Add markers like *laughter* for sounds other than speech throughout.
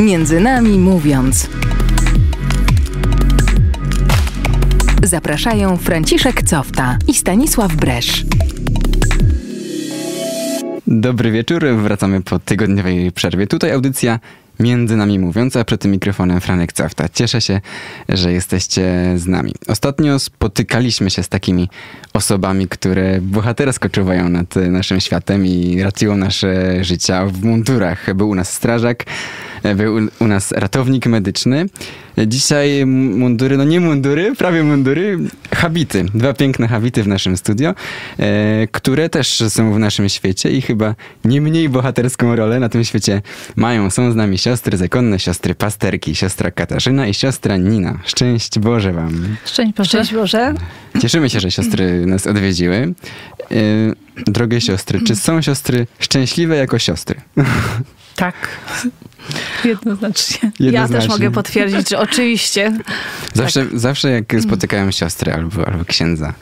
Między nami mówiąc. Zapraszają Franciszek Cofta i Stanisław Bresz. Dobry wieczór, wracamy po tygodniowej przerwie. Tutaj audycja Między nami mówiąc, a przed tym mikrofonem Franek Cafta. Cieszę się, że jesteście z nami. Ostatnio spotykaliśmy się z takimi osobami, które bohatersko czuwają nad naszym światem i ratują nasze życia w mundurach. Był u nas strażak, był u nas ratownik medyczny. Dzisiaj mundury, no nie mundury, prawie mundury, habity. Dwa piękne habity w naszym studio, e, które też są w naszym świecie i chyba nie mniej bohaterską rolę na tym świecie mają. Są z nami siostry zakonne, siostry pasterki, siostra Katarzyna i siostra Nina. Szczęść Boże wam. Szczęść Boże. Szczęść Boże. Cieszymy się, że siostry nas odwiedziły. E, drogie siostry, czy są siostry szczęśliwe jako siostry? Tak. Jednoznacznie. Jednoznacznie. Ja też mogę potwierdzić, że oczywiście. Zawsze, tak. zawsze jak spotykałem siostrę albo, albo księdza,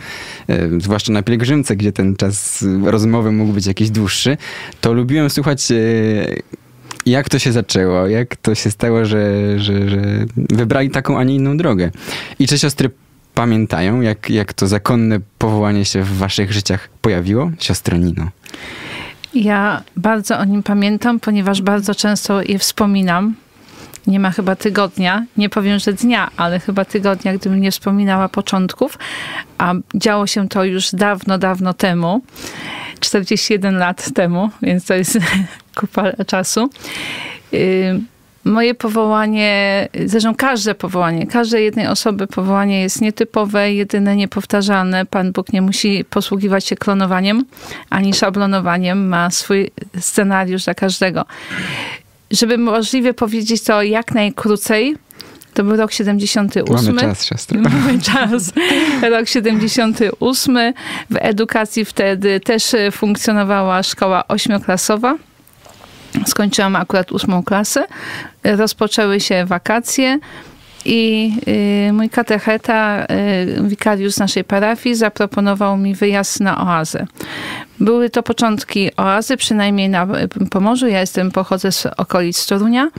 e, zwłaszcza na pielgrzymce, gdzie ten czas rozmowy mógł być jakiś dłuższy, to lubiłem słuchać e, jak to się zaczęło, jak to się stało, że, że, że wybrali taką, a nie inną drogę. I czy siostry pamiętają, jak, jak to zakonne powołanie się w waszych życiach pojawiło? Siostro Nino. Ja bardzo o nim pamiętam, ponieważ bardzo często je wspominam. Nie ma chyba tygodnia, nie powiem, że dnia, ale chyba tygodnia, gdybym nie wspominała początków, a działo się to już dawno, dawno temu, 41 lat temu, więc to jest *laughs* kupa czasu. Moje powołanie, zresztą każde powołanie, każdej jednej osoby powołanie jest nietypowe, jedyne, niepowtarzalne. Pan Bóg nie musi posługiwać się klonowaniem ani szablonowaniem, ma swój scenariusz dla każdego. Żeby możliwie powiedzieć to jak najkrócej, to był rok 78. Mamy czas, siostry. *laughs* Mamy czas. Rok 78. W edukacji wtedy też funkcjonowała szkoła ośmioklasowa. Skończyłam akurat ósmą klasę. Rozpoczęły się wakacje i y, mój katecheta, y, wikariusz naszej parafii, zaproponował mi wyjazd na oazę. Były to początki oazy, przynajmniej na Pomorzu. Ja jestem, pochodzę z okolic Torunia.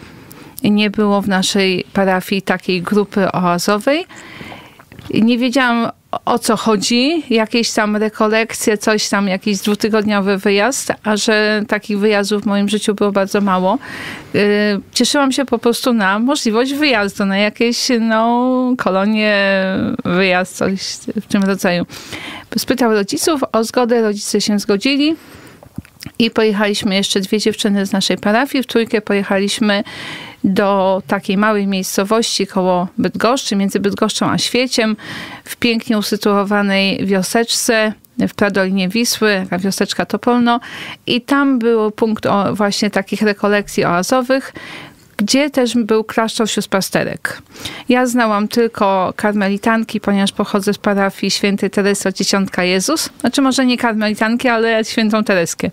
Nie było w naszej parafii takiej grupy oazowej. Nie wiedziałam o co chodzi, jakieś tam rekolekcje, coś tam, jakiś dwutygodniowy wyjazd, a że takich wyjazdów w moim życiu było bardzo mało. Y, cieszyłam się po prostu na możliwość wyjazdu, na jakieś no, kolonie, wyjazd, coś w tym rodzaju. Spytał rodziców o zgodę, rodzice się zgodzili. I pojechaliśmy jeszcze dwie dziewczyny z naszej parafii. W trójkę pojechaliśmy do takiej małej miejscowości koło Bydgoszczy, między Bydgoszczą a Świeciem, w pięknie usytuowanej wioseczce w Pradolinie Wisły, taka wioseczka Topolno. I tam był punkt właśnie takich rekolekcji oazowych, gdzie też był klasztor sióstr pasterek. Ja znałam tylko karmelitanki, ponieważ pochodzę z parafii świętej Teresy Dzieciątka Jezus. Znaczy może nie karmelitanki, ale świętą Tereskę.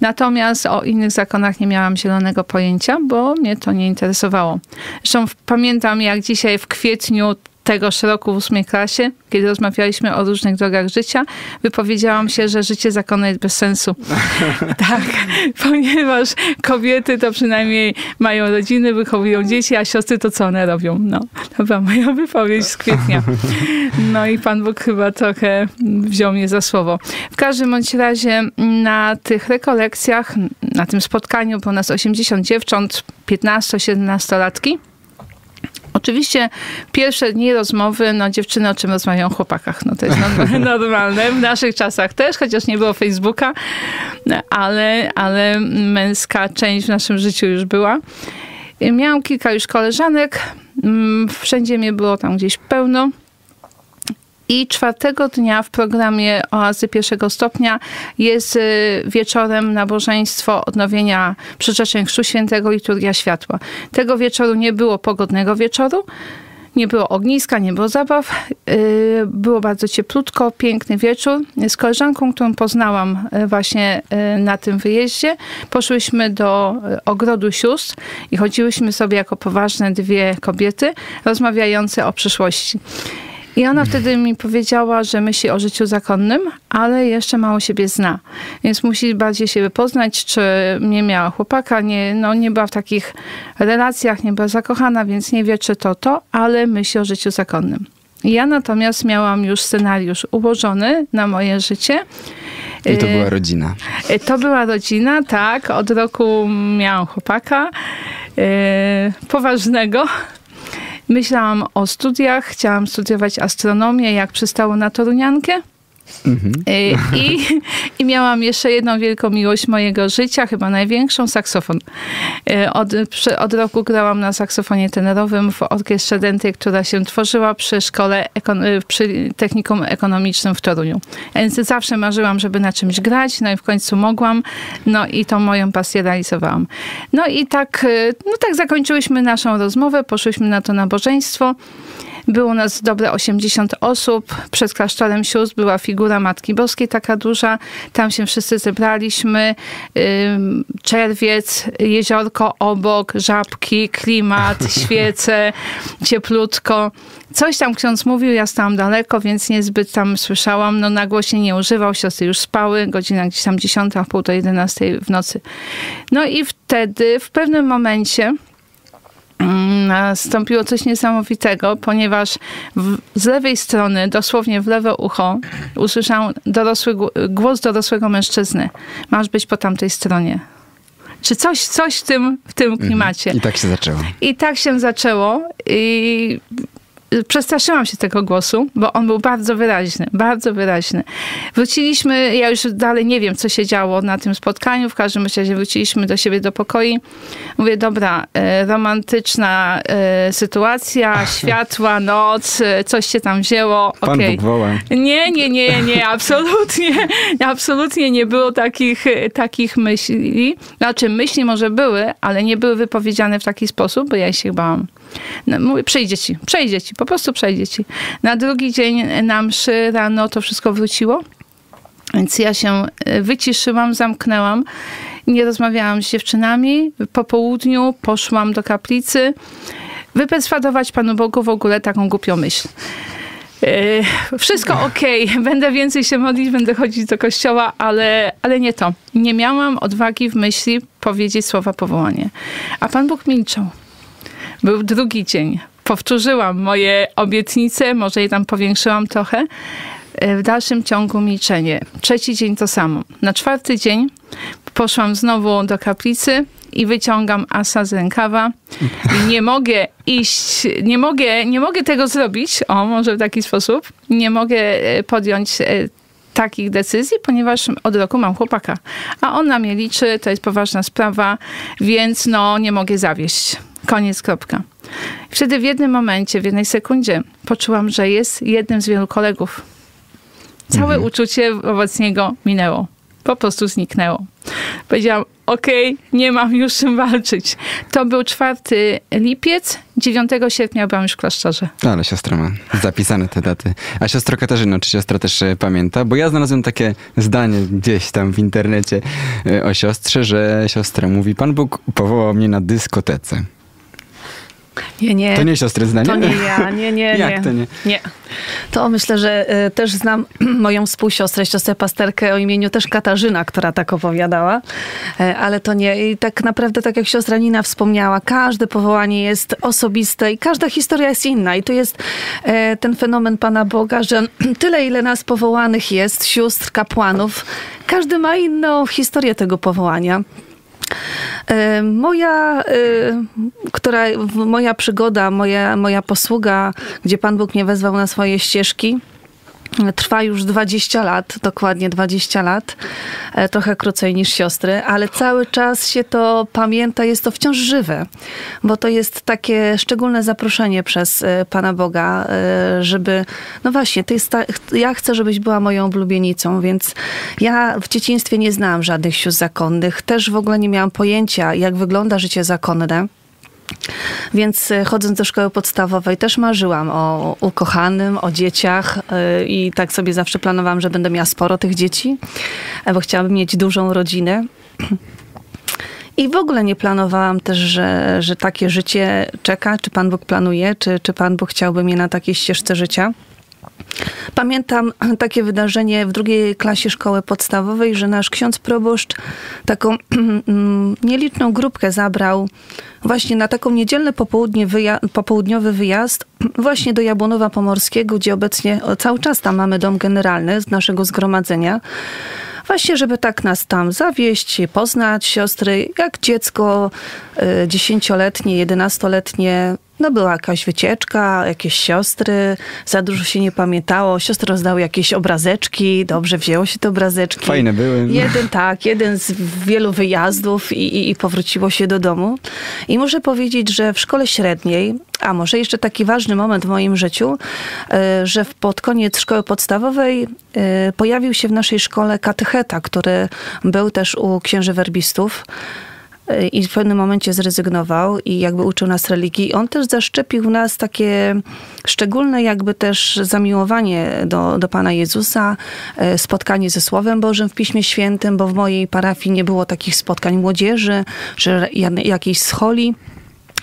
Natomiast o innych zakonach nie miałam zielonego pojęcia, bo mnie to nie interesowało. Zresztą pamiętam jak dzisiaj w kwietniu tegoż roku w ósmej klasie, kiedy rozmawialiśmy o różnych drogach życia, wypowiedziałam się, że życie zakonne jest bez sensu. *laughs* tak, ponieważ kobiety to przynajmniej mają rodziny, wychowują dzieci, a siostry to co one robią? No, to była moja wypowiedź z kwietnia. No i Pan Bóg chyba trochę wziął mnie za słowo. W każdym bądź razie na tych rekolekcjach, na tym spotkaniu było nas 80 dziewcząt, 15-17 latki. Oczywiście pierwsze dni rozmowy, no dziewczyny o czym rozmawiają o chłopakach, no to jest *laughs* normalne. W naszych czasach też, chociaż nie było Facebooka, ale, ale męska część w naszym życiu już była. Miałam kilka już koleżanek, mm, wszędzie mnie było tam gdzieś pełno. I czwartego dnia w programie Oazy pierwszego stopnia jest y, wieczorem nabożeństwo odnowienia przyrzeczeń Chrztu Świętego Liturgia Światła. Tego wieczoru nie było pogodnego wieczoru, nie było ogniska, nie było zabaw. Y, było bardzo cieplutko, piękny wieczór. Z koleżanką, którą poznałam y, właśnie na tym wyjeździe, poszłyśmy do ogrodu sióstr i chodziłyśmy sobie jako poważne dwie kobiety rozmawiające o przyszłości. I ona wtedy mi powiedziała, że myśli o życiu zakonnym, ale jeszcze mało siebie zna. Więc musi bardziej siebie poznać, czy nie miała chłopaka, nie, no, nie była w takich relacjach, nie była zakochana, więc nie wie, czy to to, ale myśli o życiu zakonnym. Ja natomiast miałam już scenariusz ułożony na moje życie. I to Y, była rodzina. Y, To była rodzina, tak. Od roku miałam chłopaka yy, poważnego. Myślałam o studiach, chciałam studiować astronomię, jak przystało na Toruniankę. Mhm. Yy, I, I miałam jeszcze jedną wielką miłość mojego życia, chyba największą, saksofon. Yy, Od, od roku grałam na saksofonie tenorowym w orkiestrze Denty, która się tworzyła przy szkole, yy, przy technikum ekonomicznym w Toruniu. Więc zawsze marzyłam, żeby na czymś grać, no i w końcu mogłam, no i tą moją pasję realizowałam. No i tak, no tak zakończyłyśmy naszą rozmowę, poszłyśmy na to nabożeństwo. Było nas dobre 80 osób. Przed klasztorem sióstr była figura Matki Boskiej, taka duża. Tam się wszyscy zebraliśmy. Czerwiec, jeziorko obok, żabki, klimat, *laughs* świece, cieplutko. Coś tam ksiądz mówił, ja stałam daleko, więc niezbyt tam słyszałam. No na głosie nie używał, siostry już spały, godzina gdzieś tam 10, pół do 11 w nocy. No i wtedy w pewnym momencie nastąpiło coś niesamowitego, ponieważ w, z lewej strony, dosłownie w lewe ucho, usłyszałam dorosły, gł- głos dorosłego mężczyzny. Masz być po tamtej stronie. Czy coś, coś w tym, w tym klimacie. I tak się zaczęło. I tak się zaczęło. I przestraszyłam się tego głosu, bo on był bardzo wyraźny, bardzo wyraźny. Wróciliśmy, ja już dalej nie wiem, co się działo na tym spotkaniu, w każdym razie wróciliśmy do siebie do pokoi. Mówię, dobra, e, romantyczna e, sytuacja, *laughs* światła, noc, coś się tam wzięło, Pan okej. Bóg woła. Nie, nie, nie, nie, absolutnie, *laughs* absolutnie nie było takich, takich myśli. Znaczy, myśli może były, ale nie były wypowiedziane w taki sposób, bo ja się bałam. No, mówię, przejdzie ci, przejdzie ci, po prostu przejdzie ci. Na drugi dzień na mszy rano to wszystko wróciło, więc ja się e, wyciszyłam, zamknęłam. Nie rozmawiałam z dziewczynami. Po południu poszłam do kaplicy wyperswadować Panu Bogu w ogóle taką głupią myśl. Yy, Wszystko okej, *laughs* będę więcej się modlić, będę chodzić do kościoła, ale, ale nie to. Nie miałam odwagi w myśli powiedzieć słowa powołanie. A Pan Bóg milczał. Był drugi dzień. Powtórzyłam moje obietnice, może je tam powiększyłam trochę. Yy, W dalszym ciągu milczenie. Trzeci dzień to samo. Na czwarty dzień poszłam znowu do kaplicy i wyciągam asa z rękawa. I nie mogę iść, nie mogę, nie mogę tego zrobić, o może w taki sposób, nie mogę e, podjąć e, takich decyzji, ponieważ od roku mam chłopaka. A on na mnie liczy, to jest poważna sprawa, więc no nie mogę zawieść. Koniec, kropka. Wtedy w jednym momencie, w jednej sekundzie poczułam, że jest jednym z wielu kolegów. Całe uczucie wobec niego minęło. Po prostu zniknęło. Powiedziałam, okej, nie mam już czym walczyć. To był 4 lipiec, 9 sierpnia byłam już w klasztorze. No, ale siostra ma zapisane te daty. A siostro Katarzyno, czy siostra też e, pamięta? Bo ja znalazłem takie zdanie gdzieś tam w internecie e, o siostrze, że siostra mówi, Pan Bóg powołał mnie na dyskotece. Nie, nie. To nie siostry zdanie? To nie ja, nie, nie, *laughs* Jak nie. to nie? Nie. To myślę, że e, też znam *clears throat* moją współsiostrę, siostrę pasterkę o imieniu też Katarzyna, która tak opowiadała, E, ale to nie. I tak naprawdę, tak jak siostra Nina wspomniała, każde powołanie jest osobiste i każda historia jest inna. I tu jest e, ten fenomen Pana Boga, że *clears throat* tyle, ile nas powołanych jest, sióstr, kapłanów, każdy ma inną historię tego powołania. E, Moja, e, która, moja przygoda, moja, moja posługa, gdzie Pan Bóg mnie wezwał na swoje ścieżki, trwa już 20 lat, dokładnie 20 lat, e, trochę krócej niż siostry, ale cały czas się to pamięta, jest to wciąż żywe, bo to jest takie szczególne zaproszenie przez e, Pana Boga, e, żeby, no właśnie, ty jest ta, ch- ja chcę, żebyś była moją ulubienicą, więc ja w dzieciństwie nie znałam żadnych sióstr zakonnych, też w ogóle nie miałam pojęcia, jak wygląda życie zakonne. Więc e, chodząc do szkoły podstawowej też marzyłam o ukochanym, o dzieciach e, i tak sobie zawsze planowałam, że będę miała sporo tych dzieci, e, bo chciałabym mieć dużą rodzinę. I w ogóle nie planowałam też, że, że takie życie czeka, czy Pan Bóg planuje, czy, czy Pan Bóg chciałby mnie na takiej ścieżce życia. Pamiętam takie wydarzenie w drugiej klasie szkoły podstawowej, że nasz ksiądz proboszcz taką *clears throat* nieliczną grupkę zabrał właśnie na taką niedzielne popołudnie wyja popołudniowy wyjazd właśnie do Jabłonowa Pomorskiego, gdzie obecnie cały czas tam mamy dom generalny z naszego zgromadzenia. Właśnie, żeby tak nas tam zawieść, poznać siostry, jak dziecko y, dziesięcioletnie, jedenastoletnie no była jakaś wycieczka, jakieś siostry, za dużo się nie pamiętało. Siostry rozdały jakieś obrazeczki, dobrze wzięło się te obrazeczki. Fajne były. Jeden tak, jeden z wielu wyjazdów i, i, i powróciło się do domu. I muszę powiedzieć, że w szkole średniej, a może jeszcze taki ważny moment w moim życiu, e, że pod koniec szkoły podstawowej e, pojawił się w naszej szkole katecheta, który był też u księży werbistów i w pewnym momencie zrezygnował i jakby uczył nas religii. On też zaszczepił w nas takie szczególne jakby też zamiłowanie do, do Pana Jezusa, e, spotkanie ze Słowem Bożym w Piśmie Świętym, bo w mojej parafii nie było takich spotkań młodzieży, czy jakiejś scholi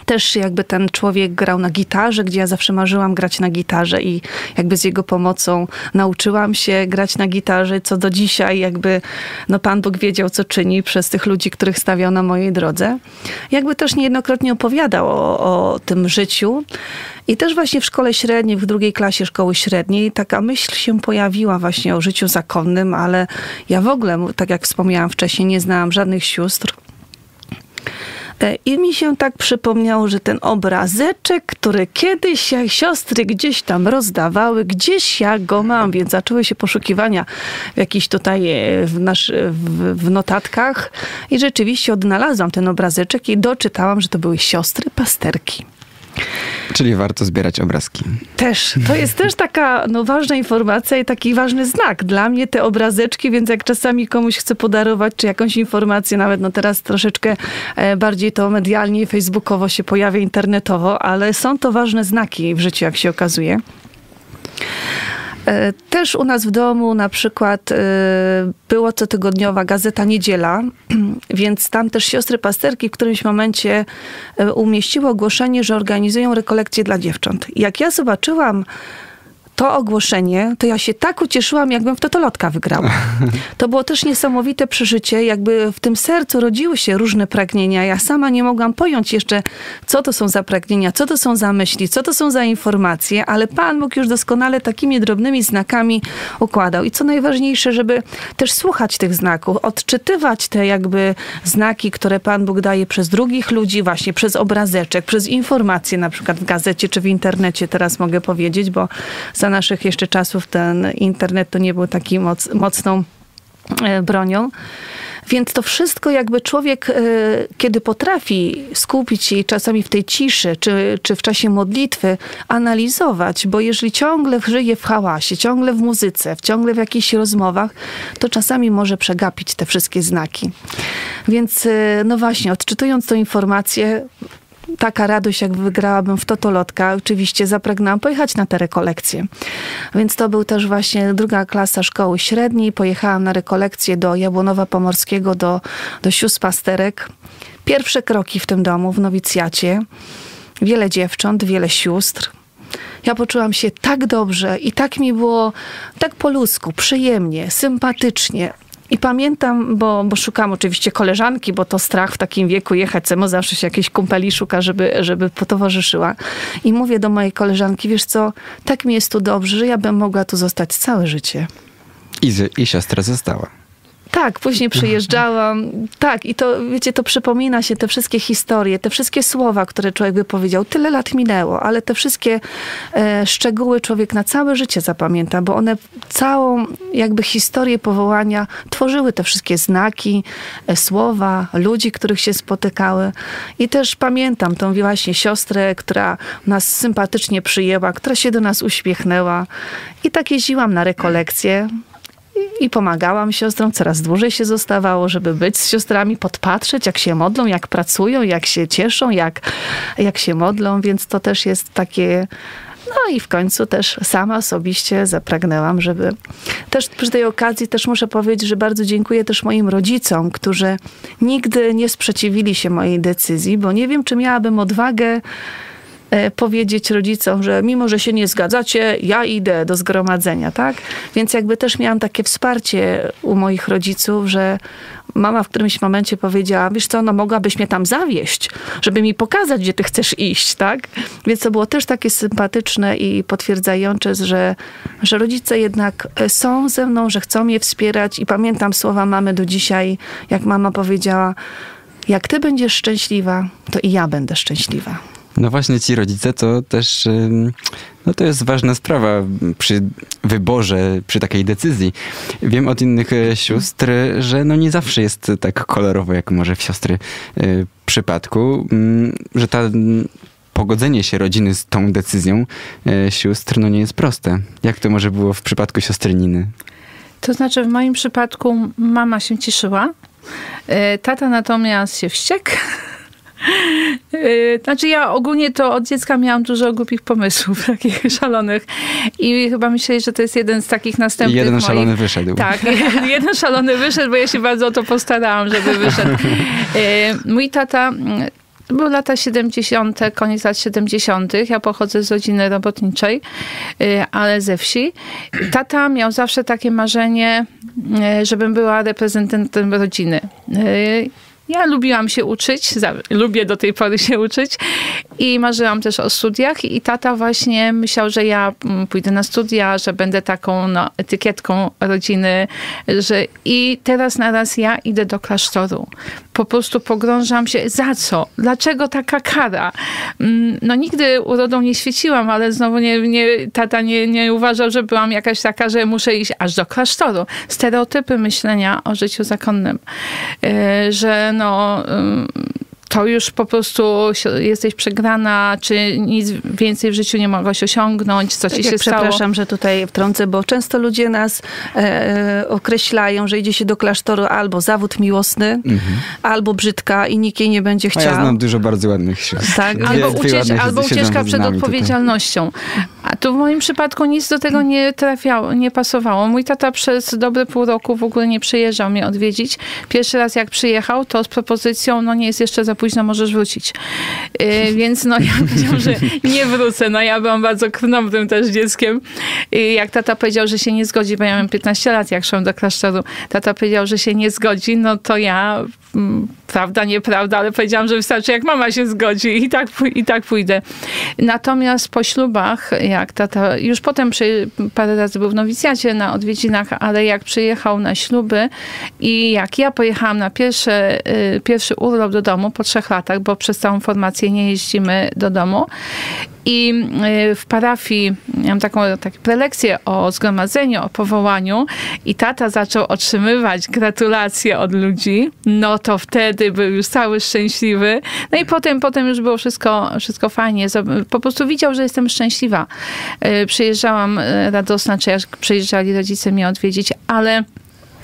też jakby ten człowiek grał na gitarze, gdzie ja zawsze marzyłam grać na gitarze i jakby z jego pomocą nauczyłam się grać na gitarze, co do dzisiaj jakby no Pan Bóg wiedział, co czyni przez tych ludzi, których stawiał na mojej drodze. Jakby też niejednokrotnie opowiadał o, o tym życiu. I też właśnie w szkole średniej, w drugiej klasie szkoły średniej, taka myśl się pojawiła właśnie o życiu zakonnym, ale ja w ogóle, tak jak wspomniałam wcześniej, nie znałam żadnych sióstr. E, I mi się tak przypomniało, że ten obrazeczek, który kiedyś siostry gdzieś tam rozdawały, gdzieś ja go mam, więc zaczęły się poszukiwania w jakiś tutaj e, w, nasz, w, w notatkach i rzeczywiście odnalazłam ten obrazeczek i doczytałam, że to były siostry pasterki. Czyli warto zbierać obrazki. Też. To jest też taka no, ważna informacja i taki ważny znak. Dla mnie te obrazeczki, więc jak czasami komuś chcę podarować, czy jakąś informację, nawet no teraz troszeczkę e, bardziej to medialnie, facebookowo się pojawia, internetowo, ale są to ważne znaki w życiu, jak się okazuje. E, też u nas w domu na przykład e, była cotygodniowa gazeta Niedziela, *clears throat* więc tam też siostry pasterki w którymś momencie e, umieściły ogłoszenie, że organizują rekolekcje dla dziewcząt. Jak ja zobaczyłam to ogłoszenie, to ja się tak ucieszyłam, jakbym w Totolotka wygrała. *laughs* To było też niesamowite przeżycie, jakby w tym sercu rodziły się różne pragnienia. Ja sama nie mogłam pojąć jeszcze, co to są za pragnienia, co to są za myśli, co to są za informacje, ale Pan Bóg już doskonale takimi drobnymi znakami układał. I co najważniejsze, żeby też słuchać tych znaków, odczytywać te jakby znaki, które Pan Bóg daje przez drugich ludzi, właśnie przez obrazeczek, przez informacje na przykład w gazecie czy w internecie, teraz mogę powiedzieć, bo za naszych jeszcze czasów ten internet to nie był taki moc, mocną e, bronią. Więc to wszystko jakby człowiek, e, kiedy potrafi skupić się czasami w tej ciszy, czy, czy w czasie modlitwy, analizować, bo jeżeli ciągle żyje w hałasie, ciągle w muzyce, ciągle w jakichś rozmowach, to czasami może przegapić te wszystkie znaki. Więc e, no właśnie, odczytując tą informację, taka radość, jak wygrałabym w Totolotka. Oczywiście zapragnęłam pojechać na te rekolekcje. Więc to był też właśnie druga klasa szkoły średniej. Pojechałam na rekolekcję do Jabłonowa Pomorskiego, do, do sióstr pasterek. Pierwsze kroki w tym domu, w nowicjacie. Wiele dziewcząt, wiele sióstr. Ja poczułam się tak dobrze i tak mi było, tak po ludzku, przyjemnie, sympatycznie. I pamiętam, bo, bo szukam oczywiście koleżanki, bo to strach w takim wieku jechać, samo zawsze się jakieś kumpeli szuka, żeby, żeby potowarzyszyła. I mówię do mojej koleżanki, wiesz co, tak mi jest tu dobrze, że ja bym mogła tu zostać całe życie. I, I siostra została. Tak, później przyjeżdżałam. Tak, i to, wiecie, to przypomina się te wszystkie historie, te wszystkie słowa, które człowiek by powiedział. Tyle lat minęło, ale te wszystkie e, szczegóły człowiek na całe życie zapamięta, bo one całą jakby historię powołania tworzyły te wszystkie znaki, e, słowa, ludzi, których się spotykały. I też pamiętam tą właśnie siostrę, która nas sympatycznie przyjęła, która się do nas uśmiechnęła. I tak jeździłam na rekolekcje i pomagałam siostrom, coraz dłużej się zostawało, żeby być z siostrami, podpatrzeć, jak się modlą, jak pracują, jak się cieszą, jak, jak się modlą, więc to też jest takie no i w końcu też sama osobiście zapragnęłam, żeby też przy tej okazji też muszę powiedzieć, że bardzo dziękuję też moim rodzicom, którzy nigdy nie sprzeciwili się mojej decyzji, bo nie wiem, czy miałabym odwagę powiedzieć rodzicom, że mimo, że się nie zgadzacie, ja idę do zgromadzenia, tak? Więc jakby też miałam takie wsparcie u moich rodziców, że mama w którymś momencie powiedziała, wiesz co, no mogłabyś mnie tam zawieść, żeby mi pokazać, gdzie ty chcesz iść, tak? Więc to było też takie sympatyczne i potwierdzające, że, że rodzice jednak e, są ze mną, że chcą mnie wspierać i pamiętam słowa mamy do dzisiaj, jak mama powiedziała, jak ty będziesz szczęśliwa, to i ja będę szczęśliwa. No właśnie ci rodzice to też, no to jest ważna sprawa przy wyborze, przy takiej decyzji. Wiem od innych e, sióstr, że no nie zawsze jest tak kolorowo, jak może w siostry y, przypadku, że ta pogodzenie się rodziny z tą decyzją y, sióstr no nie jest proste. Jak to może było w przypadku siostry Niny? To znaczy w moim przypadku mama się cieszyła, tata natomiast się wściekł. *laughs* Y, Znaczy ja ogólnie to od dziecka miałam dużo głupich pomysłów, *laughs* takich szalonych i chyba myśleli, że to jest jeden z takich następnych Jeden moich... szalony wyszedł. Tak, *laughs* jeden szalony wyszedł, bo ja się bardzo o to postarałam, żeby wyszedł. *laughs* Y, Mój tata mm, były lata 70., koniec lat 70. Ja pochodzę z rodziny robotniczej, y, ale ze wsi. Tata miał zawsze takie marzenie, żebym była reprezentantem rodziny. Ja lubiłam się uczyć, lubię do tej pory się uczyć i marzyłam też o studiach i tata właśnie myślał, że ja mm, pójdę na studia, że będę taką no, etykietką rodziny, że i teraz naraz ja idę do klasztoru. Po prostu pogrążam się. Za co? Dlaczego taka kara? Mm, No nigdy urodą nie świeciłam, ale znowu nie, nie, tata nie, nie uważał, że byłam jakaś taka, że muszę iść aż do klasztoru. Stereotypy myślenia o życiu zakonnym. Yy, Że no... ym, to już po prostu jesteś przegrana, czy nic więcej w życiu nie mogłaś osiągnąć, co ci Tak się jak, stało. przepraszam, że tutaj wtrącę, bo często ludzie nas e, określają, że idzie się do klasztoru albo zawód miłosny, albo brzydka i nikt jej nie będzie A chciał. ja znam dużo bardzo ładnych sióstr. Tak, Albo, uciecz, albo ucieczka przed odpowiedzialnością. A tu w moim przypadku nic do tego nie trafiało, nie pasowało. Mój tata przez dobre pół roku w ogóle nie przyjeżdżał mnie odwiedzić. Pierwszy raz jak przyjechał, to z propozycją, no nie jest jeszcze za późno, możesz wrócić. Yy, więc no ja *laughs* powiedziałam, że nie wrócę. No ja byłam bardzo krnąbrym też dzieckiem. I jak tata powiedział, że się nie zgodzi, bo ja miałem 15 lat, jak szłam do klasztoru, tata powiedział, że się nie zgodzi, no to ja, mm, prawda, nieprawda, ale powiedziałam, że wystarczy jak mama się zgodzi i tak, i tak pójdę. Natomiast po ślubach, jak tata, już potem przy, parę razy był w nowicjacie na odwiedzinach, ale jak przyjechał na śluby i jak ja pojechałam na pierwsze, y, pierwszy urlop do domu po trzech latach, bo przez całą formację nie jeździmy do domu i y, w parafii miałam taką, takie prelekcję o zgromadzeniu, o powołaniu i tata zaczął otrzymywać gratulacje od ludzi, no to wtedy był już cały szczęśliwy. No i potem, potem już było wszystko, wszystko fajnie. Po prostu widział, że jestem szczęśliwa. Y, Przyjeżdżałam y, radosna, czy jak przyjeżdżali rodzice mnie odwiedzić, ale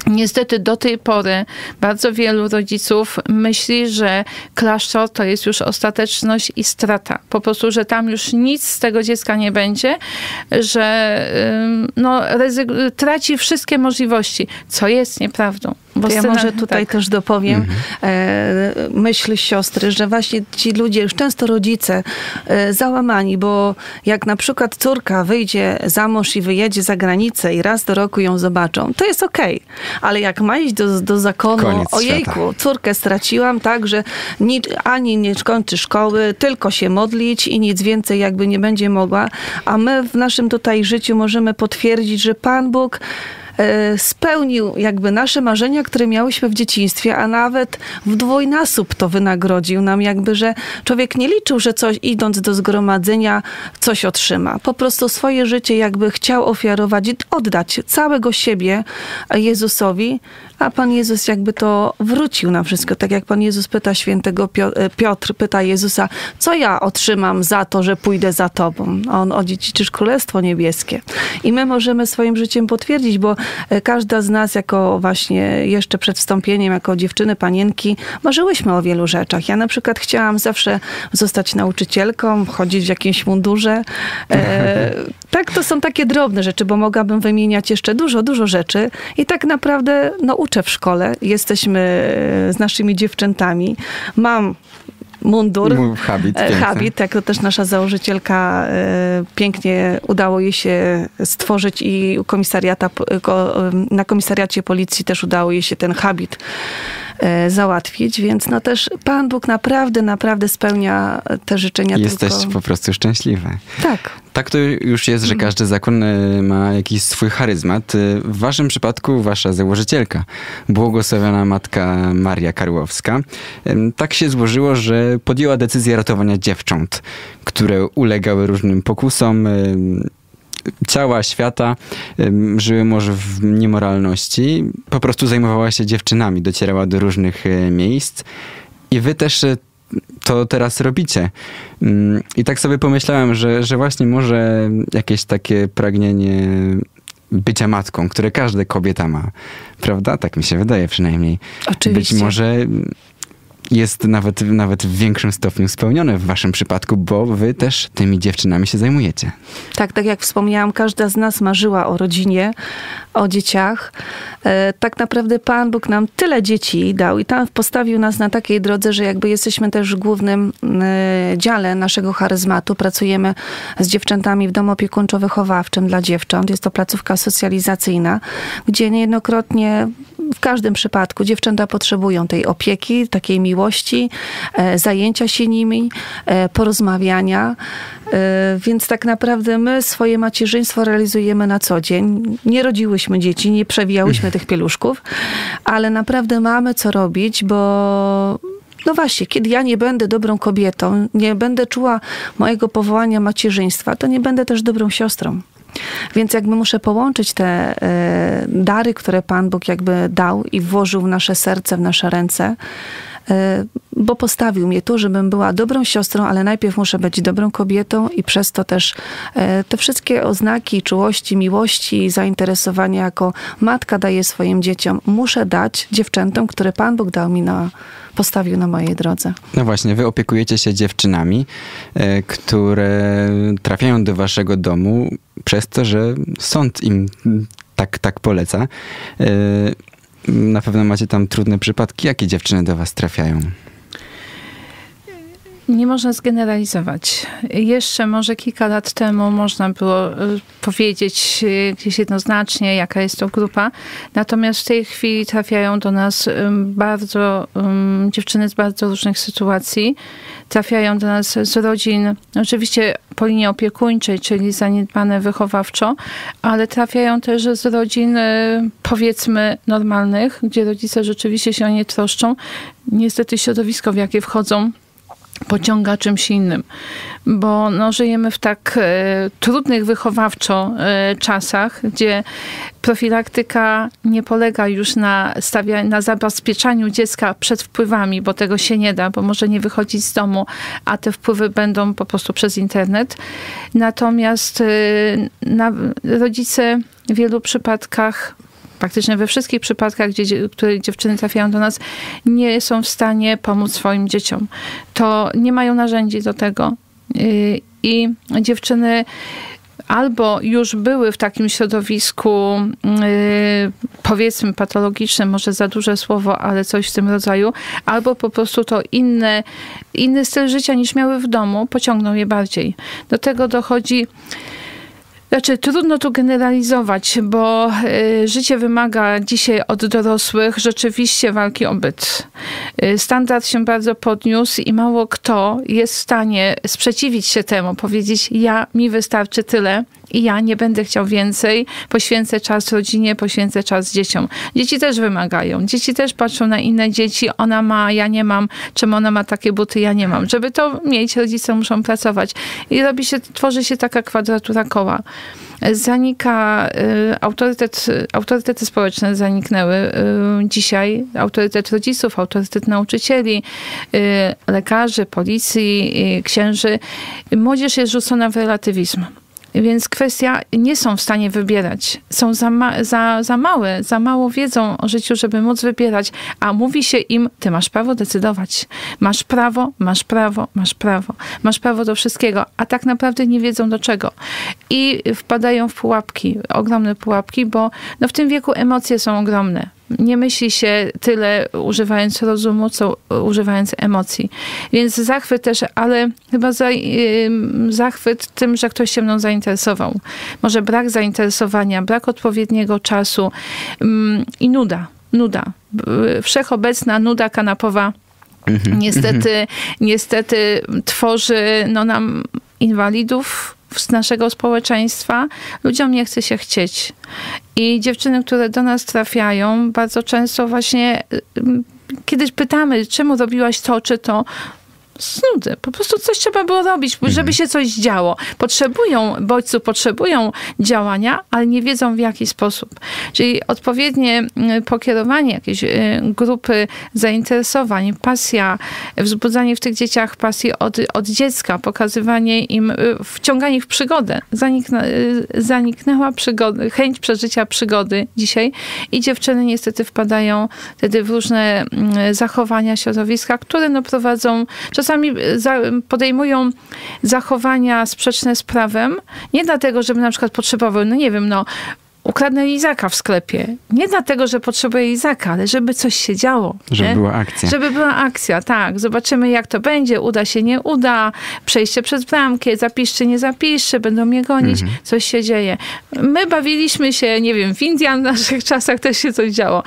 Niestety do tej pory bardzo wielu rodziców myśli, że klasztor to jest już ostateczność i strata. Po prostu, że tam już nic z tego dziecka nie będzie, że no, traci wszystkie możliwości, co jest nieprawdą. Bo ja scena- może tutaj tak. też dopowiem e, myśl siostry, że właśnie ci ludzie, już często rodzice, e, załamani, bo jak na przykład córka wyjdzie za mąż i wyjedzie za granicę i raz do roku ją zobaczą, to jest okej. Ale jak ma iść do, do zakonu, Koniec ojejku, świata. córkę straciłam, tak, że nic, ani nie skończy szkoły, tylko się modlić i nic więcej jakby nie będzie mogła. A my w naszym tutaj życiu możemy potwierdzić, że Pan Bóg spełnił jakby nasze marzenia, które miałyśmy w dzieciństwie, a nawet w dwójnasób to wynagrodził nam jakby, że człowiek nie liczył, że coś idąc do zgromadzenia coś otrzyma. Po prostu swoje życie jakby chciał ofiarować, oddać całego siebie Jezusowi, a Pan Jezus jakby to wrócił na wszystko. Tak jak Pan Jezus pyta świętego e, Piotr, pyta Jezusa, co ja otrzymam za to, że pójdę za Tobą? A on odziedziczysz Królestwo Niebieskie. I my możemy swoim życiem potwierdzić, bo e, każda z nas jako właśnie jeszcze przed wstąpieniem, jako dziewczyny, panienki, marzyłyśmy o wielu rzeczach. Ja na przykład chciałam zawsze zostać nauczycielką, chodzić w jakimś mundurze. E, *laughs* tak, to są takie drobne rzeczy, bo mogłabym wymieniać jeszcze dużo, dużo rzeczy. I tak naprawdę no, uczę w szkole. Jesteśmy e, z naszymi dziewczętami. Mam mundur. Mój habit, E, piękny. Habit, jak to też nasza założycielka e, pięknie udało jej się stworzyć i u komisariata, ko- na komisariacie policji też udało jej się ten habit załatwić, więc no też Pan Bóg naprawdę, naprawdę spełnia te życzenia Jesteś tylko... po prostu szczęśliwy. Tak. Tak to już jest, że każdy zakon e, ma jakiś swój charyzmat. E, W waszym przypadku wasza założycielka, błogosławiona matka Maria Karłowska, tak się złożyło, że podjęła decyzję ratowania dziewcząt, które ulegały różnym pokusom em, ciała, świata, żyły może w niemoralności. Po prostu zajmowała się dziewczynami, docierała do różnych e, miejsc. I wy też e, to teraz robicie. Mm, I tak sobie pomyślałem, że, że właśnie może jakieś takie pragnienie bycia matką, które każda kobieta ma. Prawda? Tak mi się wydaje przynajmniej. Oczywiście. Być może jest nawet, nawet w większym stopniu spełnione w waszym przypadku, bo wy też tymi dziewczynami się zajmujecie. Tak, tak jak wspomniałam, każda z nas marzyła o rodzinie, o dzieciach. E, tak naprawdę Pan Bóg nam tyle dzieci dał i tam postawił nas na takiej drodze, że jakby jesteśmy też w głównym e, dziale naszego charyzmatu. Pracujemy z dziewczętami w domu opiekuńczo-wychowawczym dla dziewcząt. Jest to placówka socjalizacyjna, gdzie niejednokrotnie w każdym przypadku dziewczęta potrzebują tej opieki, takiej miłości, e, zajęcia się nimi, e, porozmawiania. E, Więc tak naprawdę my swoje macierzyństwo realizujemy na co dzień. Nie rodziłyśmy dzieci, nie przewijałyśmy tych pieluszków, ale naprawdę mamy co robić, bo no właśnie, kiedy ja nie będę dobrą kobietą, nie będę czuła mojego powołania macierzyństwa, to nie będę też dobrą siostrą. Więc jakby muszę połączyć te e, dary, które Pan Bóg jakby dał i włożył w nasze serce, w nasze ręce, bo postawił mnie tu, żebym była dobrą siostrą, ale najpierw muszę być dobrą kobietą i przez to też e, te wszystkie oznaki czułości, miłości, zainteresowania jako matka daje swoim dzieciom, muszę dać dziewczętom, które Pan Bóg dał mi na, postawił na mojej drodze. No właśnie, wy opiekujecie się dziewczynami, e, które trafiają do waszego domu przez to, że sąd im tak, tak poleca. Na pewno macie tam trudne przypadki. Jakie dziewczyny do was trafiają? Nie można zgeneralizować. Jeszcze może kilka lat temu można było y, powiedzieć y, gdzieś jednoznacznie, jaka jest to grupa. Natomiast w tej chwili trafiają do nas bardzo dziewczyny z bardzo różnych sytuacji. Trafiają do nas z rodzin, oczywiście po linii opiekuńczej, czyli zaniedbane wychowawczo, ale trafiają też z rodzin y, powiedzmy normalnych, gdzie rodzice rzeczywiście się o nie troszczą. Niestety środowisko, w jakie wchodzą, pociąga czymś innym, bo no, żyjemy w tak e, trudnych wychowawczo e, czasach, gdzie profilaktyka nie polega już na, stawia, na zabezpieczaniu dziecka przed wpływami, bo tego się nie da, bo może nie wychodzić z domu, a te wpływy będą po prostu przez internet. Natomiast e, na, rodzice w wielu przypadkach praktycznie we wszystkich przypadkach, gdzie, dzie- które dziewczyny trafiają do nas, nie są w stanie pomóc swoim dzieciom. To nie mają narzędzi do tego. Yy, I dziewczyny albo już były w takim środowisku, yy, powiedzmy patologicznym, może za duże słowo, ale coś w tym rodzaju, albo po prostu to inne, inny styl życia niż miały w domu, pociągnął je bardziej. Do tego dochodzi znaczy, trudno tu generalizować, bo y, życie wymaga dzisiaj od dorosłych rzeczywiście walki o byt. Y, standard się bardzo podniósł i mało kto jest w stanie sprzeciwić się temu, powiedzieć: Ja, mi wystarczy tyle i ja nie będę chciał więcej, poświęcę czas rodzinie, poświęcę czas dzieciom. Dzieci też wymagają. Dzieci też patrzą na inne dzieci. Ona ma, ja nie mam. Czemu ona ma takie buty, ja nie mam. Żeby to mieć, rodzice muszą pracować. I robi się, tworzy się taka kwadratura koła. Zanika y, autorytet, autorytety społeczne zaniknęły y, dzisiaj. Autorytet rodziców, autorytet nauczycieli, y, lekarzy, policji, księży. Młodzież jest rzucona w relatywizm. Więc kwestia, nie są w stanie wybierać. Są za, ma, za, za małe, za mało wiedzą o życiu, żeby móc wybierać, a mówi się im, ty masz prawo decydować. Masz prawo, masz prawo, masz prawo. Masz prawo do wszystkiego, a tak naprawdę nie wiedzą do czego. I wpadają w pułapki, ogromne pułapki, bo no w tym wieku emocje są ogromne. Nie myśli się tyle używając rozumu, co używając emocji. Więc zachwyt też, ale chyba za, zachwyt tym, że ktoś się mną zainteresował. Może brak zainteresowania, brak odpowiedniego czasu i nuda. Nuda. Wszechobecna nuda kanapowa Mhm. niestety, niestety tworzy no, nam inwalidów z naszego społeczeństwa. Ludziom nie chce się chcieć. I dziewczyny, które do nas trafiają, bardzo często właśnie kiedyś pytamy, czemu robiłaś to czy to, z nudy. Po prostu coś trzeba było robić, żeby Mhm. się coś działo. Potrzebują bodźców, potrzebują działania, ale nie wiedzą w jaki sposób. Czyli odpowiednie y, pokierowanie jakiejś y, grupy zainteresowań, pasja, wzbudzanie w tych dzieciach pasji od, od dziecka, pokazywanie im, y, wciąganie ich w przygodę. Zanikna, y, zaniknęła przygody, chęć przeżycia przygody dzisiaj i dziewczyny niestety wpadają wtedy w różne mm, zachowania, środowiska, które no prowadzą czasami za- podejmują zachowania sprzeczne z prawem, nie dlatego, żeby na przykład potrzebowały, no nie wiem, no ukradnę lizaka w sklepie. Nie dlatego, że potrzebuję lizaka, ale żeby coś się działo. Żeby nie? była akcja. Żeby była akcja, tak. Zobaczymy, jak to będzie. Uda się, nie uda. Przejście przez bramkę, zapiszczy, nie zapiszczy, będą mnie gonić. Mhm. Coś się dzieje. My bawiliśmy się, nie wiem, w Indian w naszych *laughs* czasach też się coś działo.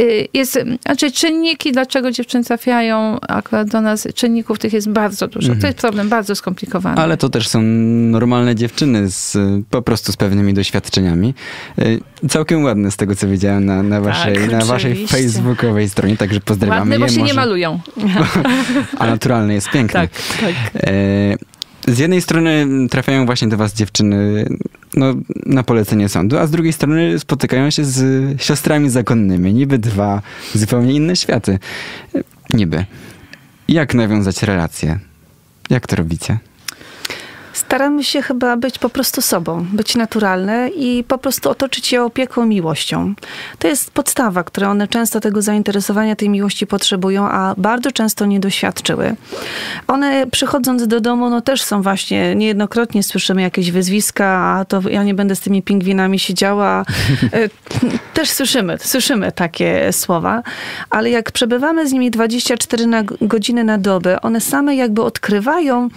Y, Jest, znaczy czynniki, dlaczego dziewczyny trafiają akurat do nas, czynników tych jest bardzo dużo. To jest problem bardzo skomplikowany. Mhm. Ale to też są normalne dziewczyny z, po prostu z pewnymi doświadczeniami. Y, Całkiem ładne z tego, co widziałem na, na, waszej, na waszej facebookowej stronie, także pozdrawiamy Ładne, bo je. się nie Może- malują. *laughs* A naturalne jest piękne. Tak, tak. E, Z jednej strony trafiają właśnie do was dziewczyny no, na polecenie sądu, a z drugiej strony spotykają się z siostrami zakonnymi. Niby dwa zupełnie inne światy. E, Niby. Jak nawiązać relacje? Jak to robicie? Staramy się chyba być po prostu sobą, być naturalne i po prostu otoczyć je opieką, miłością. To jest podstawa, którą one często tego zainteresowania, tej miłości potrzebują, a bardzo często nie doświadczyły. One przychodząc do domu, no też są właśnie, niejednokrotnie słyszymy jakieś wyzwiska, a to ja nie będę z tymi pingwinami siedziała. E, *laughs* Też słyszymy, słyszymy takie słowa, ale jak przebywamy z nimi 24 na, godziny na dobę, one same jakby odkrywają,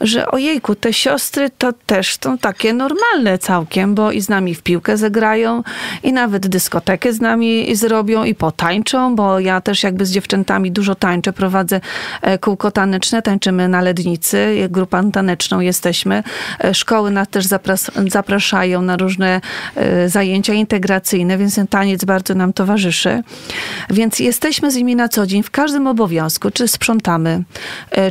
że ojejku, te siostry to też są takie normalne całkiem, bo i z nami w piłkę zagrają, i nawet dyskotekę z nami zrobią, i potańczą, bo ja też jakby z dziewczętami dużo tańczę, prowadzę e, kółko taneczne, tańczymy na Lednicy, grupą taneczną jesteśmy. E, Szkoły nas też zapras- zapraszają na różne e, zajęcia integracyjne, więc ten taniec bardzo nam towarzyszy. Więc jesteśmy z nimi na co dzień, w każdym obowiązku, czy sprzątamy,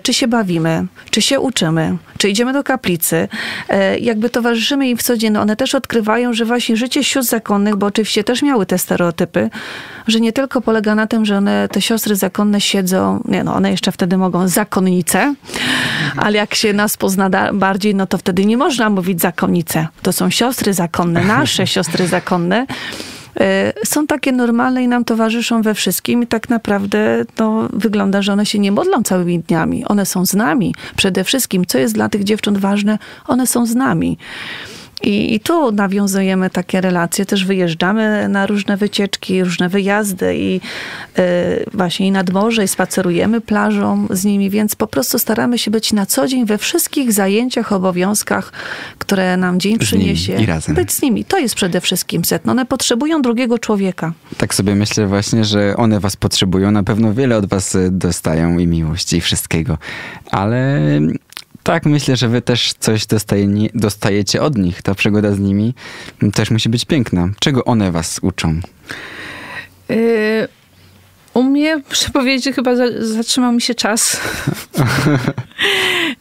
czy się bawimy, czy się uczymy, czy idziemy do kaplicy, e, jakby towarzyszymy im w co dzień. One też odkrywają, że właśnie życie sióstr zakonnych, bo oczywiście też miały te stereotypy, że nie tylko polega na tym, że one, te siostry zakonne siedzą, nie no, one jeszcze wtedy mogą zakonnice, ale jak się nas pozna bardziej, no to wtedy nie można mówić zakonnice. To są siostry zakonne, nasze siostry zakonne. E, Są takie normalne i nam towarzyszą we wszystkim i tak naprawdę no, wygląda, że one się nie modlą całymi dniami. One są z nami. Przede wszystkim, co jest dla tych dziewcząt ważne, one są z nami. I, I tu nawiązujemy takie relacje, też wyjeżdżamy na różne wycieczki, różne wyjazdy i y, właśnie i nad morze, i spacerujemy plażą z nimi, więc po prostu staramy się być na co dzień we wszystkich zajęciach, obowiązkach, które nam dzień przyniesie. Być z nimi. To jest przede wszystkim setno. One potrzebują drugiego człowieka. Tak sobie myślę właśnie, że one was potrzebują. Na pewno wiele od was e, dostają i miłości i wszystkiego. Ale tak, myślę, że wy też coś dostaje, dostajecie od nich. Ta przygoda z nimi też musi być piękna. Czego one was uczą? Y, U mnie, muszę powiedzieć, że chyba za, zatrzymał mi się czas. *laughs*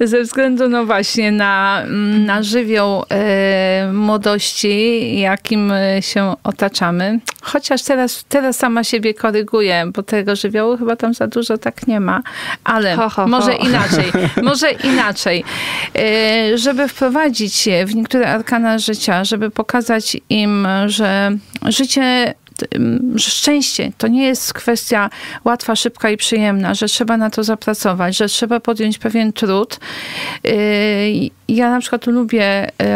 Ze względu, no właśnie, na, na żywioł e, młodości, jakim e, się otaczamy. Chociaż teraz, teraz sama siebie koryguję, bo tego żywiołu chyba tam za dużo tak nie ma. Ale Ho, ho, ho. może inaczej. Może inaczej. E, żeby wprowadzić je w niektóre arkana życia, żeby pokazać im, że życie że szczęście to nie jest kwestia łatwa, szybka i przyjemna, że trzeba na to zapracować, że trzeba podjąć pewien trud. Yy, Ja na przykład lubię yy,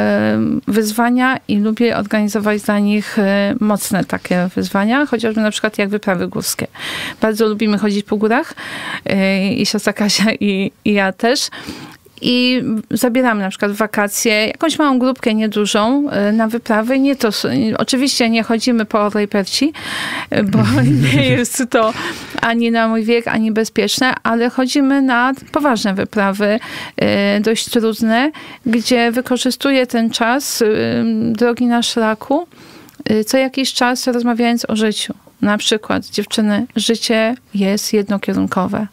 wyzwania i lubię organizować dla nich yy, mocne takie wyzwania, chociażby na przykład jak wyprawy górskie. Bardzo lubimy chodzić po górach i siostra Kasia i, i ja też. I zabieramy na przykład w wakacje jakąś małą grupkę, niedużą, y, na wyprawy. Nie to, oczywiście nie chodzimy po Orlej Perci, y, bo *laughs* nie jest to ani na mój wiek, ani bezpieczne, ale chodzimy na poważne wyprawy, y, dość trudne, gdzie wykorzystuję ten czas drogi na szlaku, co jakiś czas rozmawiając o życiu. Na przykład, dziewczyny, życie jest jednokierunkowe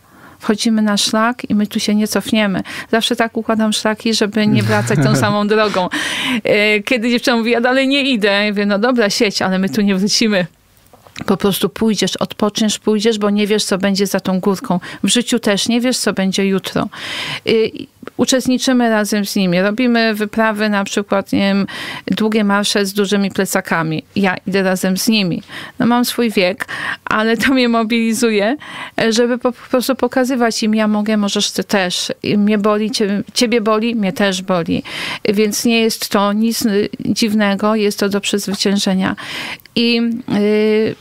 wchodzimy na szlak i my tu się nie cofniemy. Zawsze tak układam szlaki, żeby nie wracać tą samą *laughs* drogą. Kiedy dziewczyna mówi, ja dalej nie idę, ja mówię, no dobra, sieć, ale my tu nie wrócimy po prostu pójdziesz, odpoczniesz, pójdziesz, bo nie wiesz, co będzie za tą górką. W życiu też nie wiesz, co będzie jutro. Uczestniczymy razem z nimi. Robimy wyprawy, na przykład, nie wiem, długie marsze z dużymi plecakami. Ja idę razem z nimi. No mam swój wiek, ale to mnie mobilizuje, żeby po prostu pokazywać im, ja mogę, możesz ty też. Mnie boli, ciebie, ciebie boli, mnie też boli. Więc nie jest to nic dziwnego, jest to do przezwyciężenia. I yy,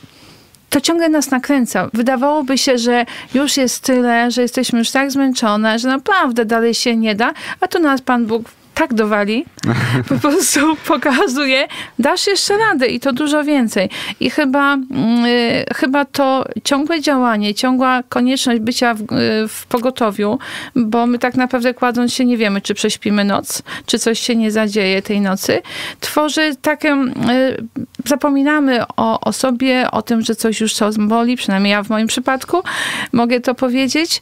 to ciągle nas nakręca. Wydawałoby się, że już jest tyle, że jesteśmy już tak zmęczone, że naprawdę dalej się nie da, a tu nas Pan Bóg tak dowali, *laughs* po prostu pokazuje, dasz jeszcze radę i to dużo więcej. I chyba, y, chyba to ciągłe działanie, ciągła konieczność bycia w, y, w, pogotowiu, bo my tak naprawdę kładąc się nie wiemy, czy prześpimy noc, czy coś się nie zadzieje tej nocy, tworzy takie, y, zapominamy o, o sobie, o tym, że coś już co boli, przynajmniej ja w moim przypadku mogę to powiedzieć,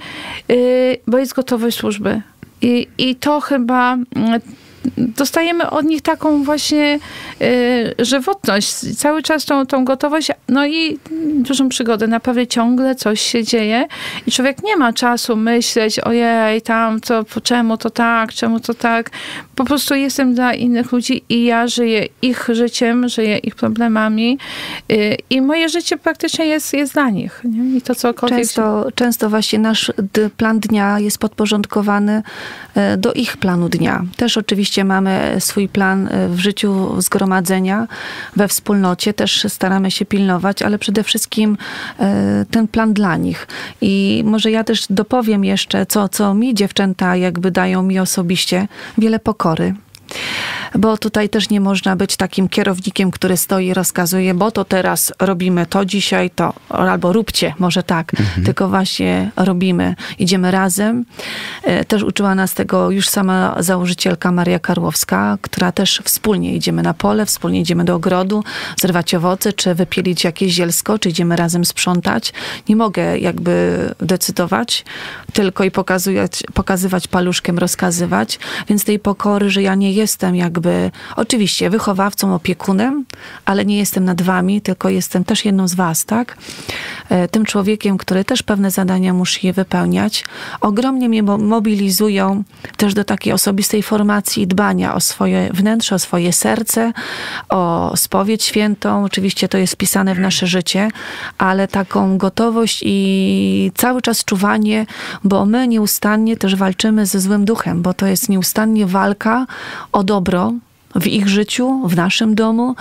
y, bo jest gotowość służby. I, I to chyba mm, dostajemy od nich taką właśnie y, żywotność, cały czas tą, tą gotowość, no i dużą przygodę. Naprawdę ciągle coś się dzieje i człowiek nie ma czasu myśleć, ojej, tam, co, czemu to tak, czemu to tak. Po prostu jestem dla innych ludzi i ja żyję ich życiem, żyję ich problemami y, i moje życie praktycznie jest, jest dla nich. Nie? I to cokolwiek... Często, się... często właśnie nasz plan dnia jest podporządkowany e, do ich planu dnia. Też oczywiście oczywiście mamy swój plan e, w życiu zgromadzenia, we wspólnocie, też staramy się pilnować, ale przede wszystkim e, ten plan dla nich. I może ja też dopowiem jeszcze, co, co mi dziewczęta jakby dają mi osobiście, wiele pokory bo tutaj też nie można być takim kierownikiem, który stoi i rozkazuje, bo to teraz robimy to dzisiaj, to albo róbcie, może tak, mhm. tylko właśnie robimy, idziemy razem. E, też uczyła nas tego już sama założycielka Maria Karłowska, która też wspólnie idziemy na pole, wspólnie idziemy do ogrodu, zerwać owoce, czy wypielić jakieś zielsko, czy idziemy razem sprzątać. Nie mogę jakby decydować, tylko i pokazywać, pokazywać paluszkiem, rozkazywać, więc tej pokory, że ja nie jestem jakby oczywiście wychowawcą, opiekunem, ale nie jestem nad wami, tylko jestem też jedną z was, tak? E, tym człowiekiem, który też pewne zadania musi je wypełniać. Ogromnie mnie mobilizują też do takiej osobistej formacji dbania o swoje wnętrze, o swoje serce, o spowiedź świętą. Oczywiście to jest wpisane w nasze życie, ale taką gotowość i cały czas czuwanie, bo my nieustannie też walczymy ze złym duchem, bo to jest nieustannie walka o dobro, w ich życiu, w naszym domu,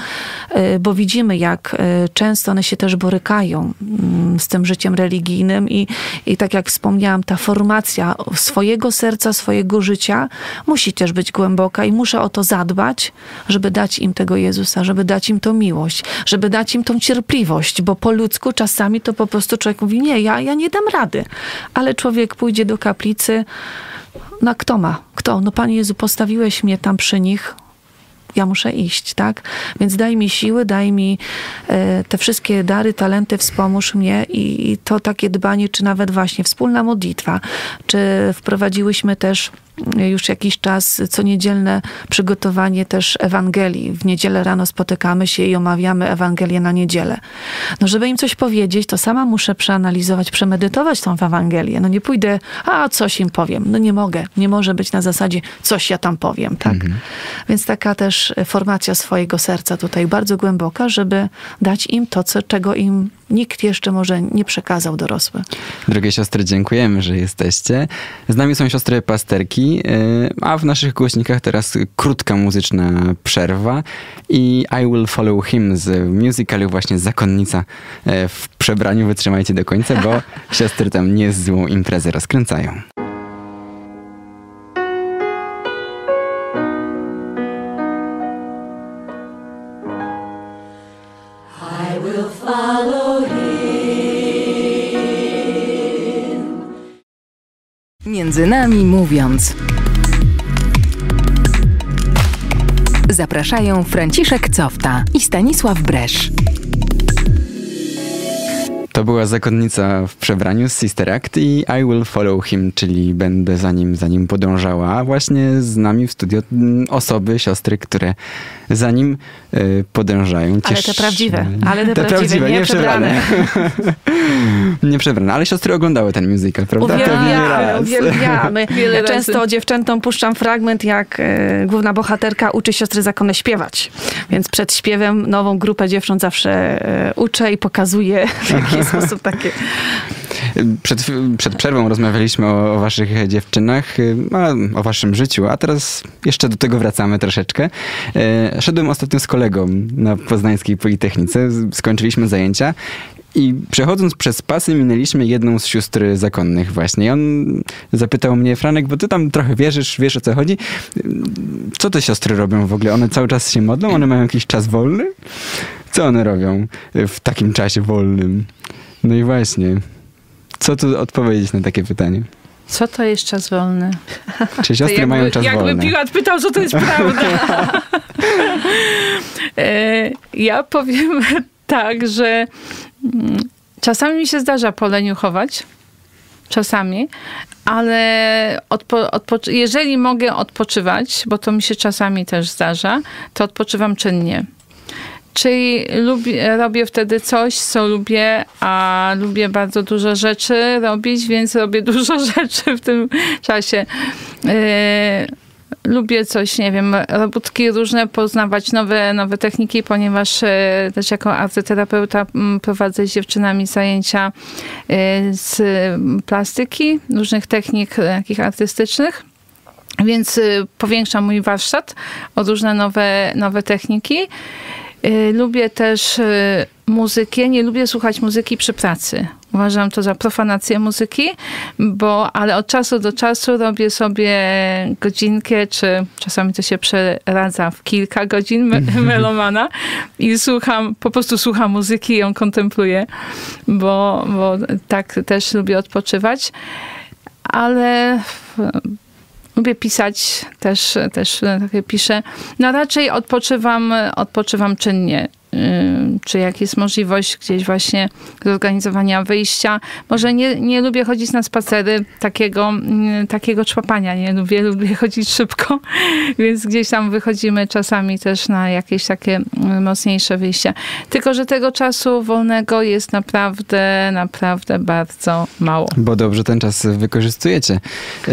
e, bo widzimy, jak e, często one się też borykają mm, z tym życiem religijnym i, i tak jak wspomniałam, ta formacja swojego serca, swojego życia musi też być głęboka i muszę o to zadbać, żeby dać im tego Jezusa, żeby dać im tą miłość, żeby dać im tą cierpliwość, bo po ludzku czasami to po prostu człowiek mówi, nie, ja, ja nie dam rady, ale człowiek pójdzie do kaplicy, no kto ma? Kto? No Panie Jezu, postawiłeś mnie tam przy nich, ja muszę iść, tak? Więc daj mi siły, daj mi e, te wszystkie dary, talenty, wspomóż mnie i, i to takie dbanie, czy nawet właśnie wspólna modlitwa, czy wprowadziłyśmy też już jakiś czas co niedzielne przygotowanie też Ewangelii. W niedzielę rano spotykamy się i omawiamy Ewangelię na niedzielę. No żeby im coś powiedzieć, to sama muszę przeanalizować, przemedytować tą Ewangelię. No nie pójdę, a coś im powiem. No nie mogę. Nie może być na zasadzie coś ja tam powiem, tak? Mhm. Więc taka też formacja swojego serca tutaj bardzo głęboka, żeby dać im to, co, czego im nikt jeszcze może nie przekazał dorosły. Drogie siostry, dziękujemy, że jesteście. Z nami są siostry pasterki, y, a w naszych głośnikach teraz krótka muzyczna przerwa i I Will Follow Him z musicalu właśnie Zakonnica y, w przebraniu. Wytrzymajcie do końca, bo *laughs* siostry tam niezłą imprezę rozkręcają. Między nami mówiąc. Zapraszają Franciszek Cofta i Stanisław Bresz. To była zakonnica w przebraniu z Sister Act i I Will Follow Him, czyli będę za nim, za nim podążała. Właśnie z nami w studio mm, osoby, siostry, które za nim y, podążają. Ale te prawdziwe, ale te, prawdziwe, nie przebrane. *laughs* nie przebrane, ale siostry oglądały ten musical, prawda? Uwielbiamy, *laughs* Ja często dziewczętom puszczam fragment, jak e, główna bohaterka uczy siostry zakonne śpiewać. Więc przed śpiewem nową grupę dziewcząt zawsze e, uczę i pokazuję *laughs* w jaki sposób takie... *laughs* Przed, przed przerwą rozmawialiśmy o, o waszych dziewczynach, y, a, o waszym życiu, a teraz jeszcze do tego wracamy troszeczkę. E, Szedłem ostatnio z kolegą na Poznańskiej Politechnice, skończyliśmy zajęcia i przechodząc przez pasy minęliśmy jedną z sióstr zakonnych właśnie. I on zapytał mnie, Franek, bo ty tam trochę wierzysz, wiesz o co chodzi. Co te siostry robią w ogóle? One cały czas się modlą? One mają jakiś czas wolny? Co one robią w takim czasie wolnym? No i właśnie, co tu odpowiedzieć na takie pytanie? Co to jest czas wolny? *laughs* Czy siostry jakby, mają czas jakby wolny? Piłat pytał, co to jest *laughs* prawda. E, ja powiem *laughs* tak, że mm, czasami mi się zdarza poleniuchować. Czasami, ale odpo, odpoczy- jeżeli mogę odpoczywać, bo to mi się czasami też zdarza, to odpoczywam czynnie. Czyli lubię, robię wtedy coś, co lubię, a lubię bardzo dużo rzeczy robić, więc robię *laughs* dużo rzeczy w tym czasie. Yy, lubię coś, nie wiem, robótki różne, poznawać nowe, nowe techniki, ponieważ e, też jako arcyterapeuta m, prowadzę z dziewczynami zajęcia e, z plastyki, różnych technik takich artystycznych. Więc y, powiększam mój warsztat o różne nowe, nowe techniki. Y, Lubię też y, muzykę. Nie lubię słuchać muzyki przy pracy. Uważam to za profanację muzyki, bo, ale od czasu do czasu robię sobie godzinkę, czy czasami to się przeradza w kilka godzin me *laughs* melomana i słucham, po prostu słucham muzyki i ją kontempluję, bo, bo tak też lubię odpoczywać. Ale Lubię pisać, też, też takie piszę. No raczej odpoczywam, odpoczywam czynnie. Ym, Czy jak jest możliwość gdzieś właśnie zorganizowania wyjścia. Może nie, nie lubię chodzić na spacery takiego, mm, takiego człapania. Nie lubię, lubię *laughs* chodzić szybko, więc gdzieś tam wychodzimy czasami też na jakieś takie mm, mocniejsze wyjścia. Tylko, że tego czasu wolnego jest naprawdę, naprawdę bardzo mało. Bo dobrze ten czas wykorzystujecie.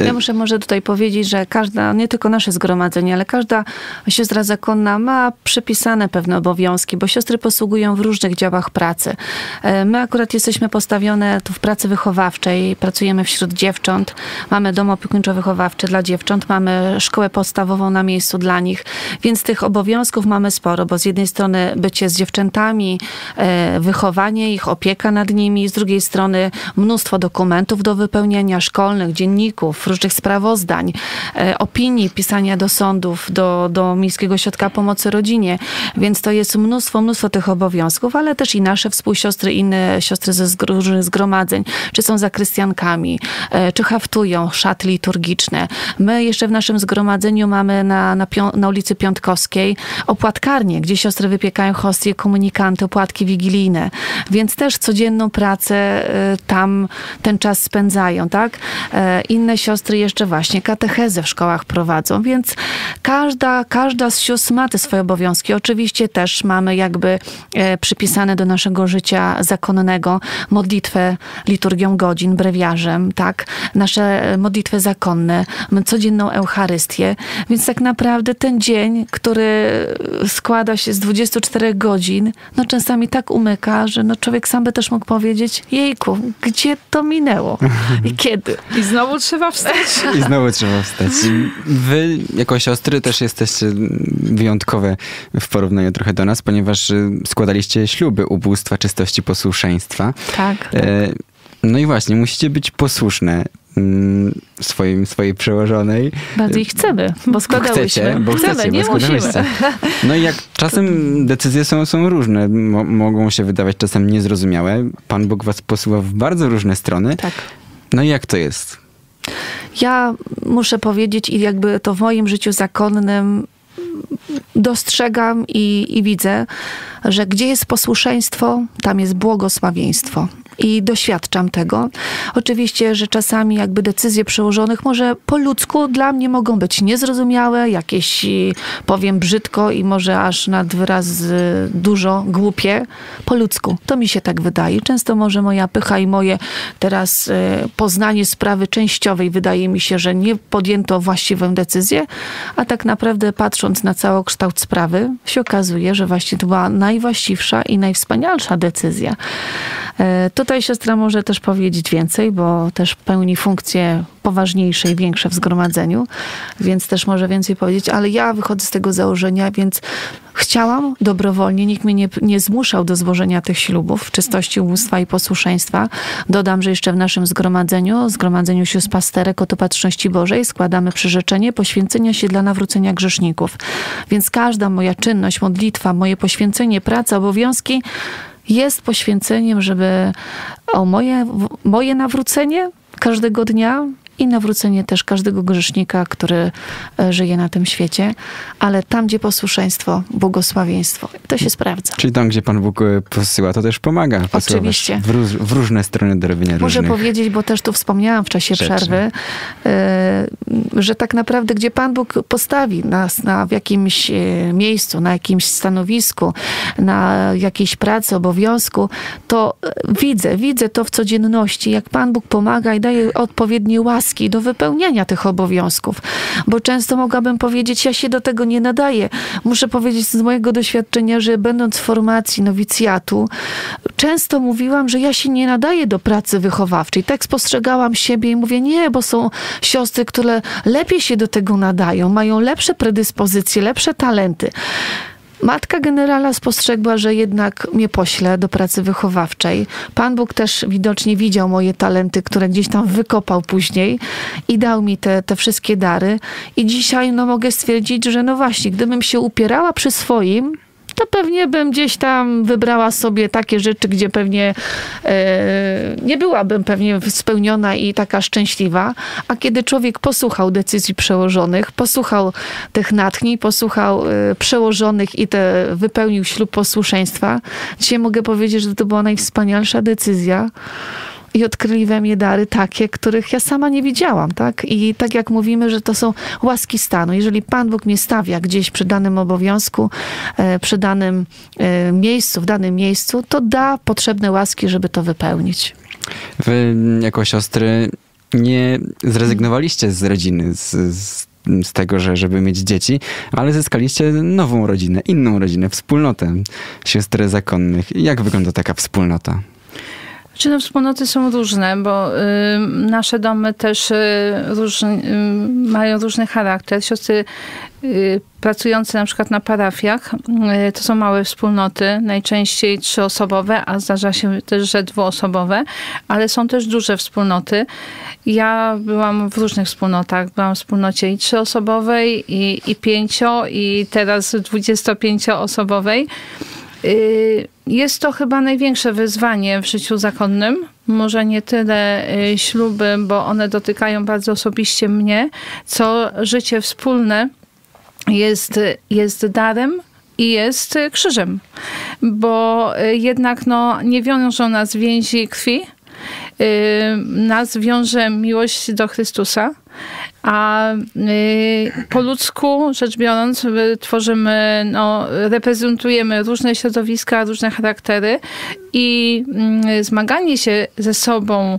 Ja muszę może tutaj powiedzieć, że każda, nie tylko nasze zgromadzenie, ale każda siostra zakonna ma przypisane pewne obowiązki, bo siostry posługują w różnych działach pracy. E, My akurat jesteśmy postawione tu w pracy wychowawczej, pracujemy wśród dziewcząt, mamy dom opiekuńczo-wychowawczy dla dziewcząt, mamy szkołę podstawową na miejscu dla nich, więc tych obowiązków mamy sporo, bo z jednej strony bycie z dziewczętami, e, wychowanie ich, opieka nad nimi, z drugiej strony mnóstwo dokumentów do wypełnienia, szkolnych, dzienników, różnych sprawozdań, e, opinii, pisania do sądów, do, do Miejskiego Ośrodka Pomocy Rodzinie, więc to jest mnóstwo, mnóstwo tych obowiązków, ale też i nasze współsiostry, inne siostry ze różnych zgromadzeń, czy są zakrystiankami, e, czy haftują szaty liturgiczne. My jeszcze w naszym zgromadzeniu mamy na, na, na ulicy Piątkowskiej opłatkarnię, gdzie siostry wypiekają hostie, komunikanty, opłatki wigilijne, więc też codzienną pracę e, tam ten czas spędzają, tak? E, Inne siostry jeszcze właśnie katechezę w szkołach prowadzą, więc każda, każda z sióstr ma te swoje obowiązki. Oczywiście też mamy jakby e, przypisane do naszego życia zakonnego, modlitwę liturgią godzin, brewiarzem, tak, nasze modlitwy zakonne, codzienną Eucharystię, więc tak naprawdę ten dzień, który składa się z 24 godzin, no czasami tak umyka, że no człowiek sam by też mógł powiedzieć, jejku, gdzie to minęło i *laughs* kiedy? I znowu trzeba wstać. I znowu trzeba wstać. Wy, jako siostry, też jesteście wyjątkowe w porównaniu trochę do nas, ponieważ y, składaliście śluby ubóstwa, czystości, posłuszeństwa. Tak. E, no i właśnie, musicie być posłuszne mm, swoim, swojej przełożonej. Bardziej chcemy, bo składałyśmy. Chcecie, bo chcemy, chcecie, nie bo musimy. No i jak czasem decyzje są, są różne, mo, mogą się wydawać czasem niezrozumiałe. Pan Bóg was posyła w bardzo różne strony. Tak. No i jak to jest? Ja muszę powiedzieć, i jakby to w moim życiu zakonnym dostrzegam i, i widzę, że gdzie jest posłuszeństwo, tam jest błogosławieństwo. I doświadczam tego. Oczywiście, że czasami jakby decyzje przełożonych może po ludzku dla mnie mogą być niezrozumiałe, jakieś i powiem brzydko i może aż nad wyraz y, dużo głupie. Po ludzku. To mi się tak wydaje. Często może moja pycha i moje teraz y, poznanie sprawy częściowej wydaje mi się, że nie podjęto właściwą decyzję, a tak naprawdę patrząc na całokształt sprawy się okazuje, że właśnie to była najwłaściwsza i najwspanialsza decyzja. E, Tutaj siostra może też powiedzieć więcej, bo też pełni funkcje poważniejsze i większe w zgromadzeniu, więc też może więcej powiedzieć, ale ja wychodzę z tego założenia, więc chciałam dobrowolnie, nikt mnie nie, nie zmuszał do złożenia tych ślubów czystości ubóstwa i posłuszeństwa. Dodam, że jeszcze w naszym zgromadzeniu, zgromadzeniu sióstr pasterek o Opatrzności Bożej składamy przyrzeczenie poświęcenia się dla nawrócenia grzeszników. Więc każda moja czynność, modlitwa, moje poświęcenie, praca, obowiązki jest poświęceniem, żeby o moje, moje nawrócenie każdego dnia i nawrócenie też każdego grzesznika, który e, żyje na tym świecie, ale tam, gdzie posłuszeństwo, błogosławieństwo, to się sprawdza. Czyli tam, gdzie Pan Bóg e, posyła, to też pomaga. Oczywiście. W, róż, w różne strony do robienia Muszę różnych powiedzieć, bo też tu wspomniałam w czasie rzeczy. przerwy, e, że tak naprawdę, gdzie Pan Bóg postawi nas na, w jakimś miejscu, na jakimś stanowisku, na jakiejś pracy, obowiązku, to widzę, widzę to w codzienności, jak Pan Bóg pomaga i daje odpowiednie łaski do wypełniania tych obowiązków. Bo często mogłabym powiedzieć, ja się do tego nie nadaję. Muszę powiedzieć z mojego doświadczenia, że będąc w formacji nowicjatu, często mówiłam, że ja się nie nadaję do pracy wychowawczej. Tak spostrzegałam siebie i mówię, nie, bo są siostry, które lepiej się do tego nadają, mają lepsze predyspozycje, lepsze talenty. Matka generala spostrzegła, że jednak mnie pośle do pracy wychowawczej. Pan Bóg też widocznie widział moje talenty, które gdzieś tam wykopał później i dał mi te, te wszystkie dary. I dzisiaj no, mogę stwierdzić, że no właśnie, gdybym się upierała przy swoim, to pewnie bym gdzieś tam wybrała sobie takie rzeczy, gdzie pewnie e, nie byłabym pewnie spełniona i taka szczęśliwa. A kiedy człowiek posłuchał decyzji przełożonych, posłuchał tych natchnień, posłuchał e, przełożonych i te, wypełnił ślub posłuszeństwa, dzisiaj mogę powiedzieć, że to była najwspanialsza decyzja i odkryli we mnie dary takie, których ja sama nie widziałam, tak? I tak jak mówimy, że to są łaski stanu. Jeżeli Pan Bóg mnie stawia gdzieś przy danym obowiązku, e, przy danym e, miejscu, w danym miejscu, to da potrzebne łaski, żeby to wypełnić. Wy jako siostry nie zrezygnowaliście z rodziny, z, z, z tego, że, żeby mieć dzieci, ale zyskaliście nową rodzinę, inną rodzinę, wspólnotę sióstr zakonnych. Jak wygląda taka wspólnota? Czy no, wspólnoty są różne, bo y, nasze domy też y, różny, y, mają różny charakter. Siostry y, pracujące na przykład na parafiach, y, to są małe wspólnoty, najczęściej trzyosobowe, a zdarza się też, że dwuosobowe, ale są też duże wspólnoty. Ja byłam w różnych wspólnotach. Byłam w wspólnocie i trzyosobowej, i, i pięcio, i teraz 25-osobowej. Y, Jest to chyba największe wyzwanie w życiu zakonnym. Może nie tyle y, śluby, bo one dotykają bardzo osobiście mnie, co życie wspólne jest, jest darem i jest krzyżem. Bo y, jednak no, nie wiążą nas więzi krwi, nas wiąże miłość do Chrystusa, a po ludzku rzecz biorąc tworzymy, no, reprezentujemy różne środowiska, różne charaktery i mm, zmaganie się ze sobą,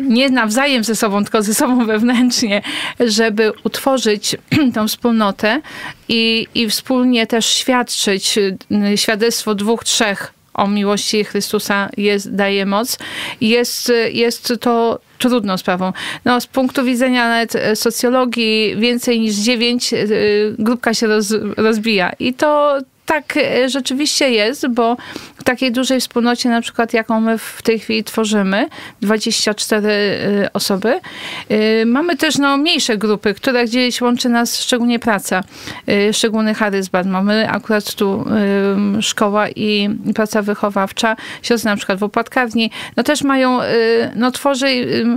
nie nawzajem ze sobą, tylko ze sobą *laughs* wewnętrznie, żeby utworzyć *clears throat* tą wspólnotę i, i wspólnie też świadczyć świadectwo dwóch, trzech o miłości Chrystusa jest, daje moc. Jest, jest to trudną sprawą. No, z punktu widzenia nawet socjologii więcej niż dziewięć y, grupka się roz, rozbija. I to, tak e, rzeczywiście jest, bo w takiej dużej wspólnocie, na przykład jaką my w tej chwili tworzymy, 24 e, osoby, e, mamy też no, mniejsze grupy, które gdzieś łączy nas szczególnie praca, szczególny charyzmat. Mamy akurat tu szkoła i praca wychowawcza, siostry na przykład w opłatkarni, no też mają, no tworzy,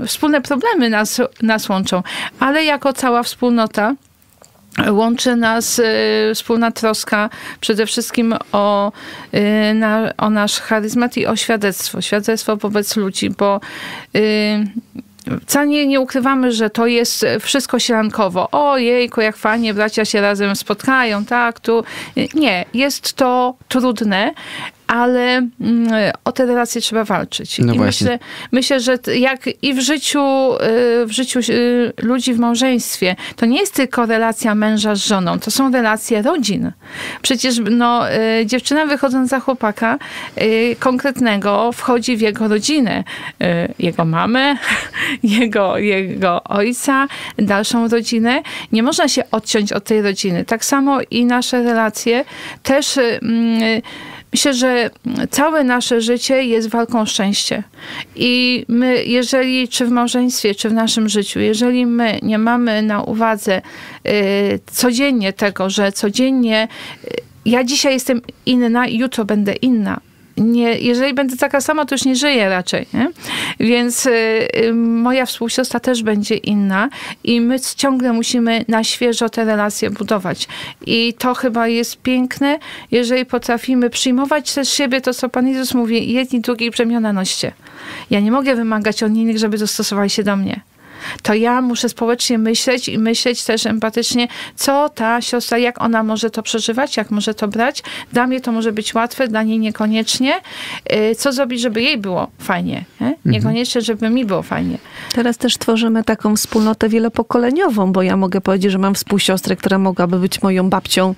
wspólne problemy nas, nas łączą, ale jako cała wspólnota, Łączy nas y, wspólna troska przede wszystkim o, y, na, o nasz charyzmat i o świadectwo. Świadectwo wobec ludzi, bo y, wcale nie, nie ukrywamy, że to jest wszystko sielankowo. O jejku, jak fajnie bracia się razem spotkają, tak, tu. Nie, jest to trudne, ale mm, o te relacje trzeba walczyć. No I właśnie. myślę, myślę, że jak i w życiu, y, w życiu y, ludzi w małżeństwie, to nie jest tylko relacja męża z żoną, to są relacje rodzin. Przecież no, y, dziewczyna wychodząc za chłopaka konkretnego wchodzi w jego rodzinę. Jego mamę, *laughs* jego, jego ojca, dalszą rodzinę. Nie można się odciąć od tej rodziny. Tak samo i nasze relacje też Myślę, że całe nasze życie jest walką o szczęście. I my, jeżeli, czy w małżeństwie, czy w naszym życiu, jeżeli my nie mamy na uwadze y, codziennie tego, że codziennie y, ja dzisiaj jestem inna, jutro będę inna, nie, jeżeli będę taka sama, to już nie żyję raczej. Nie? Więc y, y, moja współsiostra też będzie inna i my ciągle musimy na świeżo te relacje budować. I to chyba jest piękne, jeżeli potrafimy przyjmować też siebie to, co Pan Jezus mówi, jedni drugich brzemiona noście. Ja nie mogę wymagać od innych, żeby dostosowali się do mnie to ja muszę społecznie myśleć i myśleć też empatycznie, co ta siostra, jak ona może to przeżywać, jak może to brać. Dla mnie to może być łatwe, dla niej niekoniecznie. Y, co zrobić, żeby jej było fajnie? Nie? Mhm. Niekoniecznie, żeby mi było fajnie. Teraz też tworzymy taką wspólnotę wielopokoleniową, bo ja mogę powiedzieć, że mam współsiostrę, która mogłaby być moją babcią,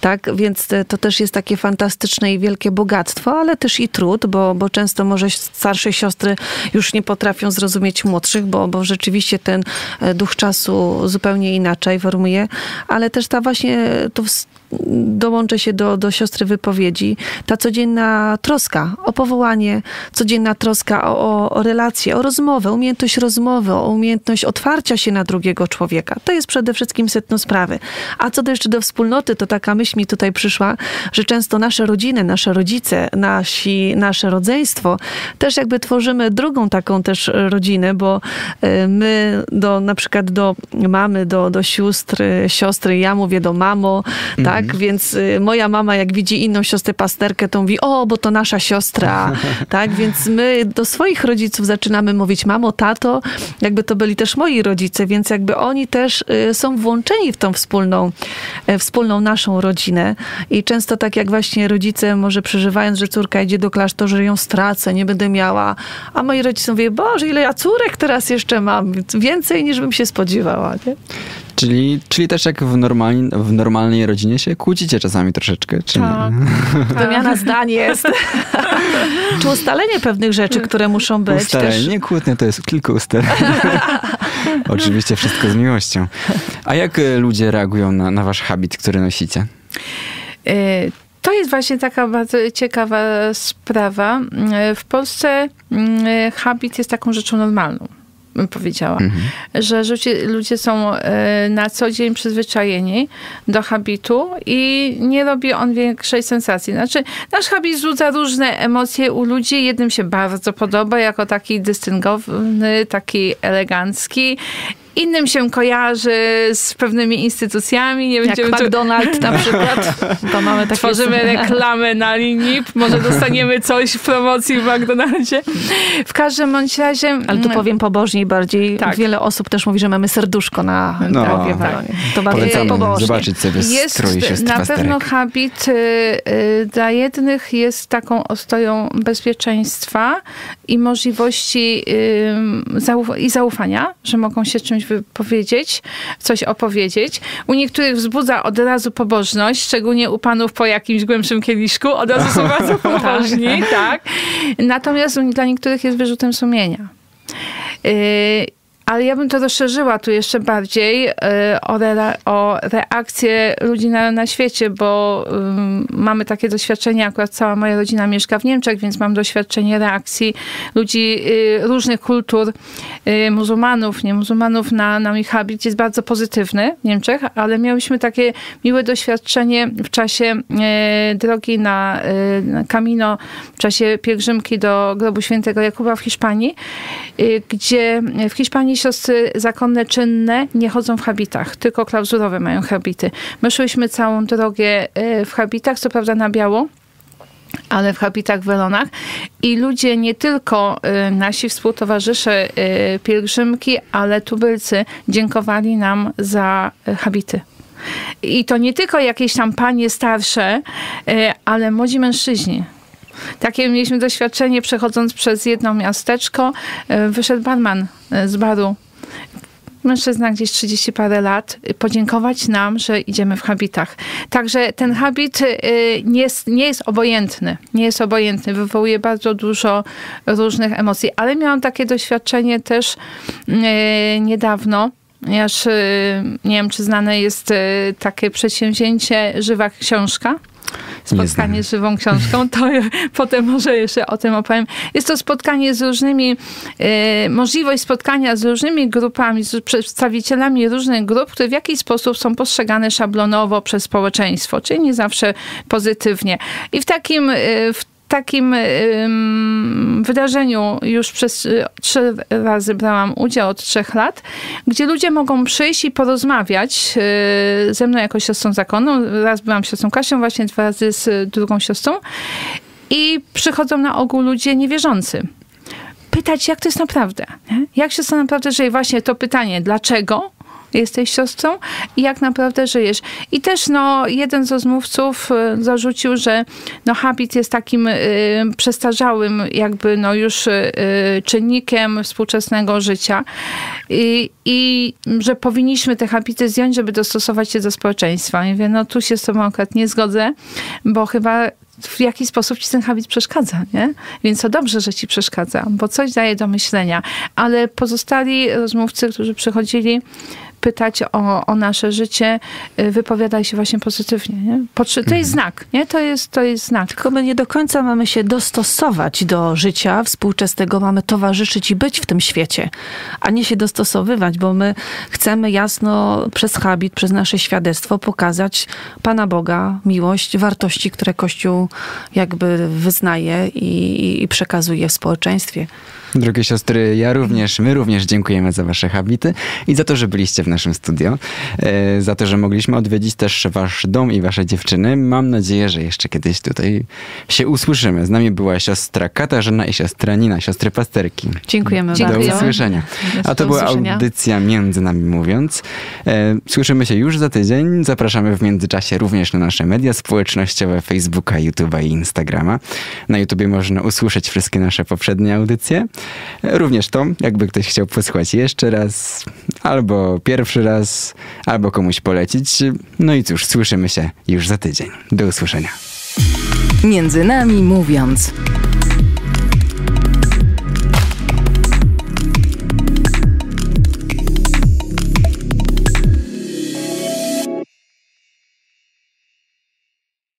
tak? Więc to też jest takie fantastyczne i wielkie bogactwo, ale też i trud, bo, bo często może starsze siostry już nie potrafią zrozumieć młodszych, bo, bo rzeczywiście rzeczywiście ten e, duch czasu zupełnie inaczej formuje, ale też ta właśnie to dołączę się do, do siostry wypowiedzi, ta codzienna troska o powołanie, codzienna troska o, o relacje, o rozmowę, umiejętność rozmowy, o umiejętność otwarcia się na drugiego człowieka. To jest przede wszystkim setno sprawy. A co do jeszcze do wspólnoty, to taka myśl mi tutaj przyszła, że często nasze rodziny, nasze rodzice, nasi, nasze rodzeństwo też jakby tworzymy drugą taką też rodzinę, bo e, my do, na przykład do mamy, do, do sióstr, siostry, ja mówię do mamo, tak? Tak? Więc y, moja mama, jak widzi inną siostrę pasterkę, to mówi, o, bo to nasza siostra, *laughs* tak? Więc my do swoich rodziców zaczynamy mówić mamo, tato, jakby to byli też moi rodzice, więc jakby oni też y, są włączeni w tą wspólną, e, wspólną naszą rodzinę i często tak jak właśnie rodzice może przeżywając, że córka idzie do klasztoru, że ją stracę, nie będę miała, a moi rodzice mówią, Boże, ile ja córek teraz jeszcze mam, więcej niż bym się spodziewała, nie? Czyli, czyli też jak w, normalni, w normalnej rodzinie się kłócicie czasami troszeczkę, czy tak. nie? *laughs* Wymiana zdań jest. *laughs* czy ustalenie pewnych rzeczy, które muszą być. Ustalenie, też... nie kłótnie, to jest tylko ustalenie. *laughs* Oczywiście wszystko z miłością. A jak e, ludzie reagują na, na wasz habit, który nosicie? E, to jest właśnie taka bardzo ciekawa sprawa. E, w Polsce mm, habit jest taką rzeczą normalną bym powiedziała. Mhm. Że ludzie, ludzie są e, na co dzień przyzwyczajeni do habitu i nie robi on większej sensacji. Znaczy, nasz habit wzbudza różne emocje u ludzi. Jednym się bardzo podoba, jako taki dystyngowny, taki elegancki innym się kojarzy z pewnymi instytucjami. Nie Jak będziemy tu- McDonald's na przykład, *laughs* to mamy takie... Tworzymy reklamę na linii, może *laughs* dostaniemy coś w promocji w McDonaldzie. W każdym bądź razie... Ale tu powiem pobożniej bardziej. Tak. Wiele osób też mówi, że mamy serduszko na No, głowie tak. To bardzo Polecamy pobożnie. zobaczyć sobie jest strój sióstr na pewno habit y, y, dla jednych jest taką ostoją bezpieczeństwa i możliwości y, zauf- i zaufania, że mogą się czymś wypowiedzieć, coś opowiedzieć. U niektórych wzbudza od razu pobożność, szczególnie u panów po jakimś głębszym kieliszku, od razu są *laughs* bardzo pobożni, tak. Natomiast u- dla niektórych jest wyrzutem sumienia. Y, ale ja bym to rozszerzyła tu jeszcze bardziej y, o, rela- o reakcję ludzi na, na świecie, bo ym, mamy takie doświadczenie, akurat cała moja rodzina mieszka w Niemczech, więc mam doświadczenie reakcji ludzi y, różnych kultur, y, muzułmanów, nie muzułmanów na, na mój habit jest bardzo pozytywny w Niemczech, ale miałyśmy takie miłe doświadczenie w czasie y, drogi na, y, na Camino, w czasie pielgrzymki do grobu świętego Jakuba w Hiszpanii, y, gdzie w Hiszpanii siostry zakonne czynne nie chodzą w habitach, tylko klauzurowe mają habity. My szłyśmy całą drogę y, w habitach, co prawda na biało, ale w habitach welonach i ludzie nie tylko y, nasi współtowarzysze y, pielgrzymki, ale tubylcy dziękowali nam za habity. I to nie tylko jakieś tam panie starsze, ale młodzi mężczyźni. Takie mieliśmy doświadczenie przechodząc przez jedno miasteczko. y, Wyszedł barman y, z baru mężczyzna gdzieś 30 parę lat, podziękować nam, że idziemy w habitach. Także ten habit y, nie jest, nie jest obojętny. Nie jest obojętny. Wywołuje bardzo dużo różnych emocji. Ale miałam takie doświadczenie też niedawno. Y, nie wiem, czy znane jest takie przedsięwzięcie Żywa Książka spotkanie z żywą książką, to *laughs* potem może jeszcze o tym opowiem. Jest to spotkanie z różnymi, e, możliwość spotkania z różnymi grupami, z przedstawicielami różnych grup, które w jakiś sposób są postrzegane szablonowo przez społeczeństwo, czyli nie zawsze pozytywnie. I w takim, e, w takim wydarzeniu już przez y, trzy razy brałam udział od trzech lat, gdzie ludzie mogą przyjść i porozmawiać y, ze mną jako siostrą zakonną. Raz byłam siostrą Kasią, właśnie dwa razy z drugą siostrą. I przychodzą na ogół ludzie niewierzący. Pytać, jak to jest naprawdę. Nie? Jak siostra naprawdę żyje? Właśnie to pytanie, dlaczego? Jesteś siostrą i jak naprawdę żyjesz. I też no, jeden z rozmówców y, zarzucił, że no, habit jest takim y, przestarzałym jakby no, już y, czynnikiem współczesnego życia I, i że powinniśmy te habity zdjąć, żeby dostosować się do społeczeństwa. I mówię, no tu się z tobą akurat nie zgodzę, bo chyba w jaki sposób ci ten habit przeszkadza, nie? Więc to dobrze, że ci przeszkadza, bo coś daje do myślenia. Ale pozostali rozmówcy, którzy przychodzili pytać o, o nasze życie, y, wypowiadaj się właśnie pozytywnie, nie? Potrzy- to jest znak, nie? To jest, to jest znak. Tylko my nie do końca mamy się dostosować do życia współczesnego, mamy towarzyszyć i być w tym świecie, a nie się dostosowywać, bo my chcemy jasno przez habit, przez nasze świadectwo pokazać Pana Boga, miłość, wartości, które Kościół jakby wyznaje i, i przekazuje w społeczeństwie. Drogie siostry, ja również, my również dziękujemy za wasze habity i za to, że byliście w naszym studio, e, za to, że mogliśmy odwiedzić też wasz dom i wasze dziewczyny. Mam nadzieję, że jeszcze kiedyś tutaj się usłyszymy. Z nami była siostra Katarzyna i siostra Nina, siostry pasterki. Dziękujemy Do bardzo. usłyszenia. A to Do była audycja Między Nami Mówiąc. E, Słyszymy się już za tydzień. Zapraszamy w międzyczasie również na nasze media społecznościowe, Facebooka, YouTube'a i Instagrama. Na YouTubie można usłyszeć wszystkie nasze poprzednie audycje. Również to, jakby ktoś chciał posłuchać jeszcze raz, albo pierwszy raz, albo komuś polecić. No i cóż, słyszymy się już za tydzień. Do usłyszenia. Między nami mówiąc.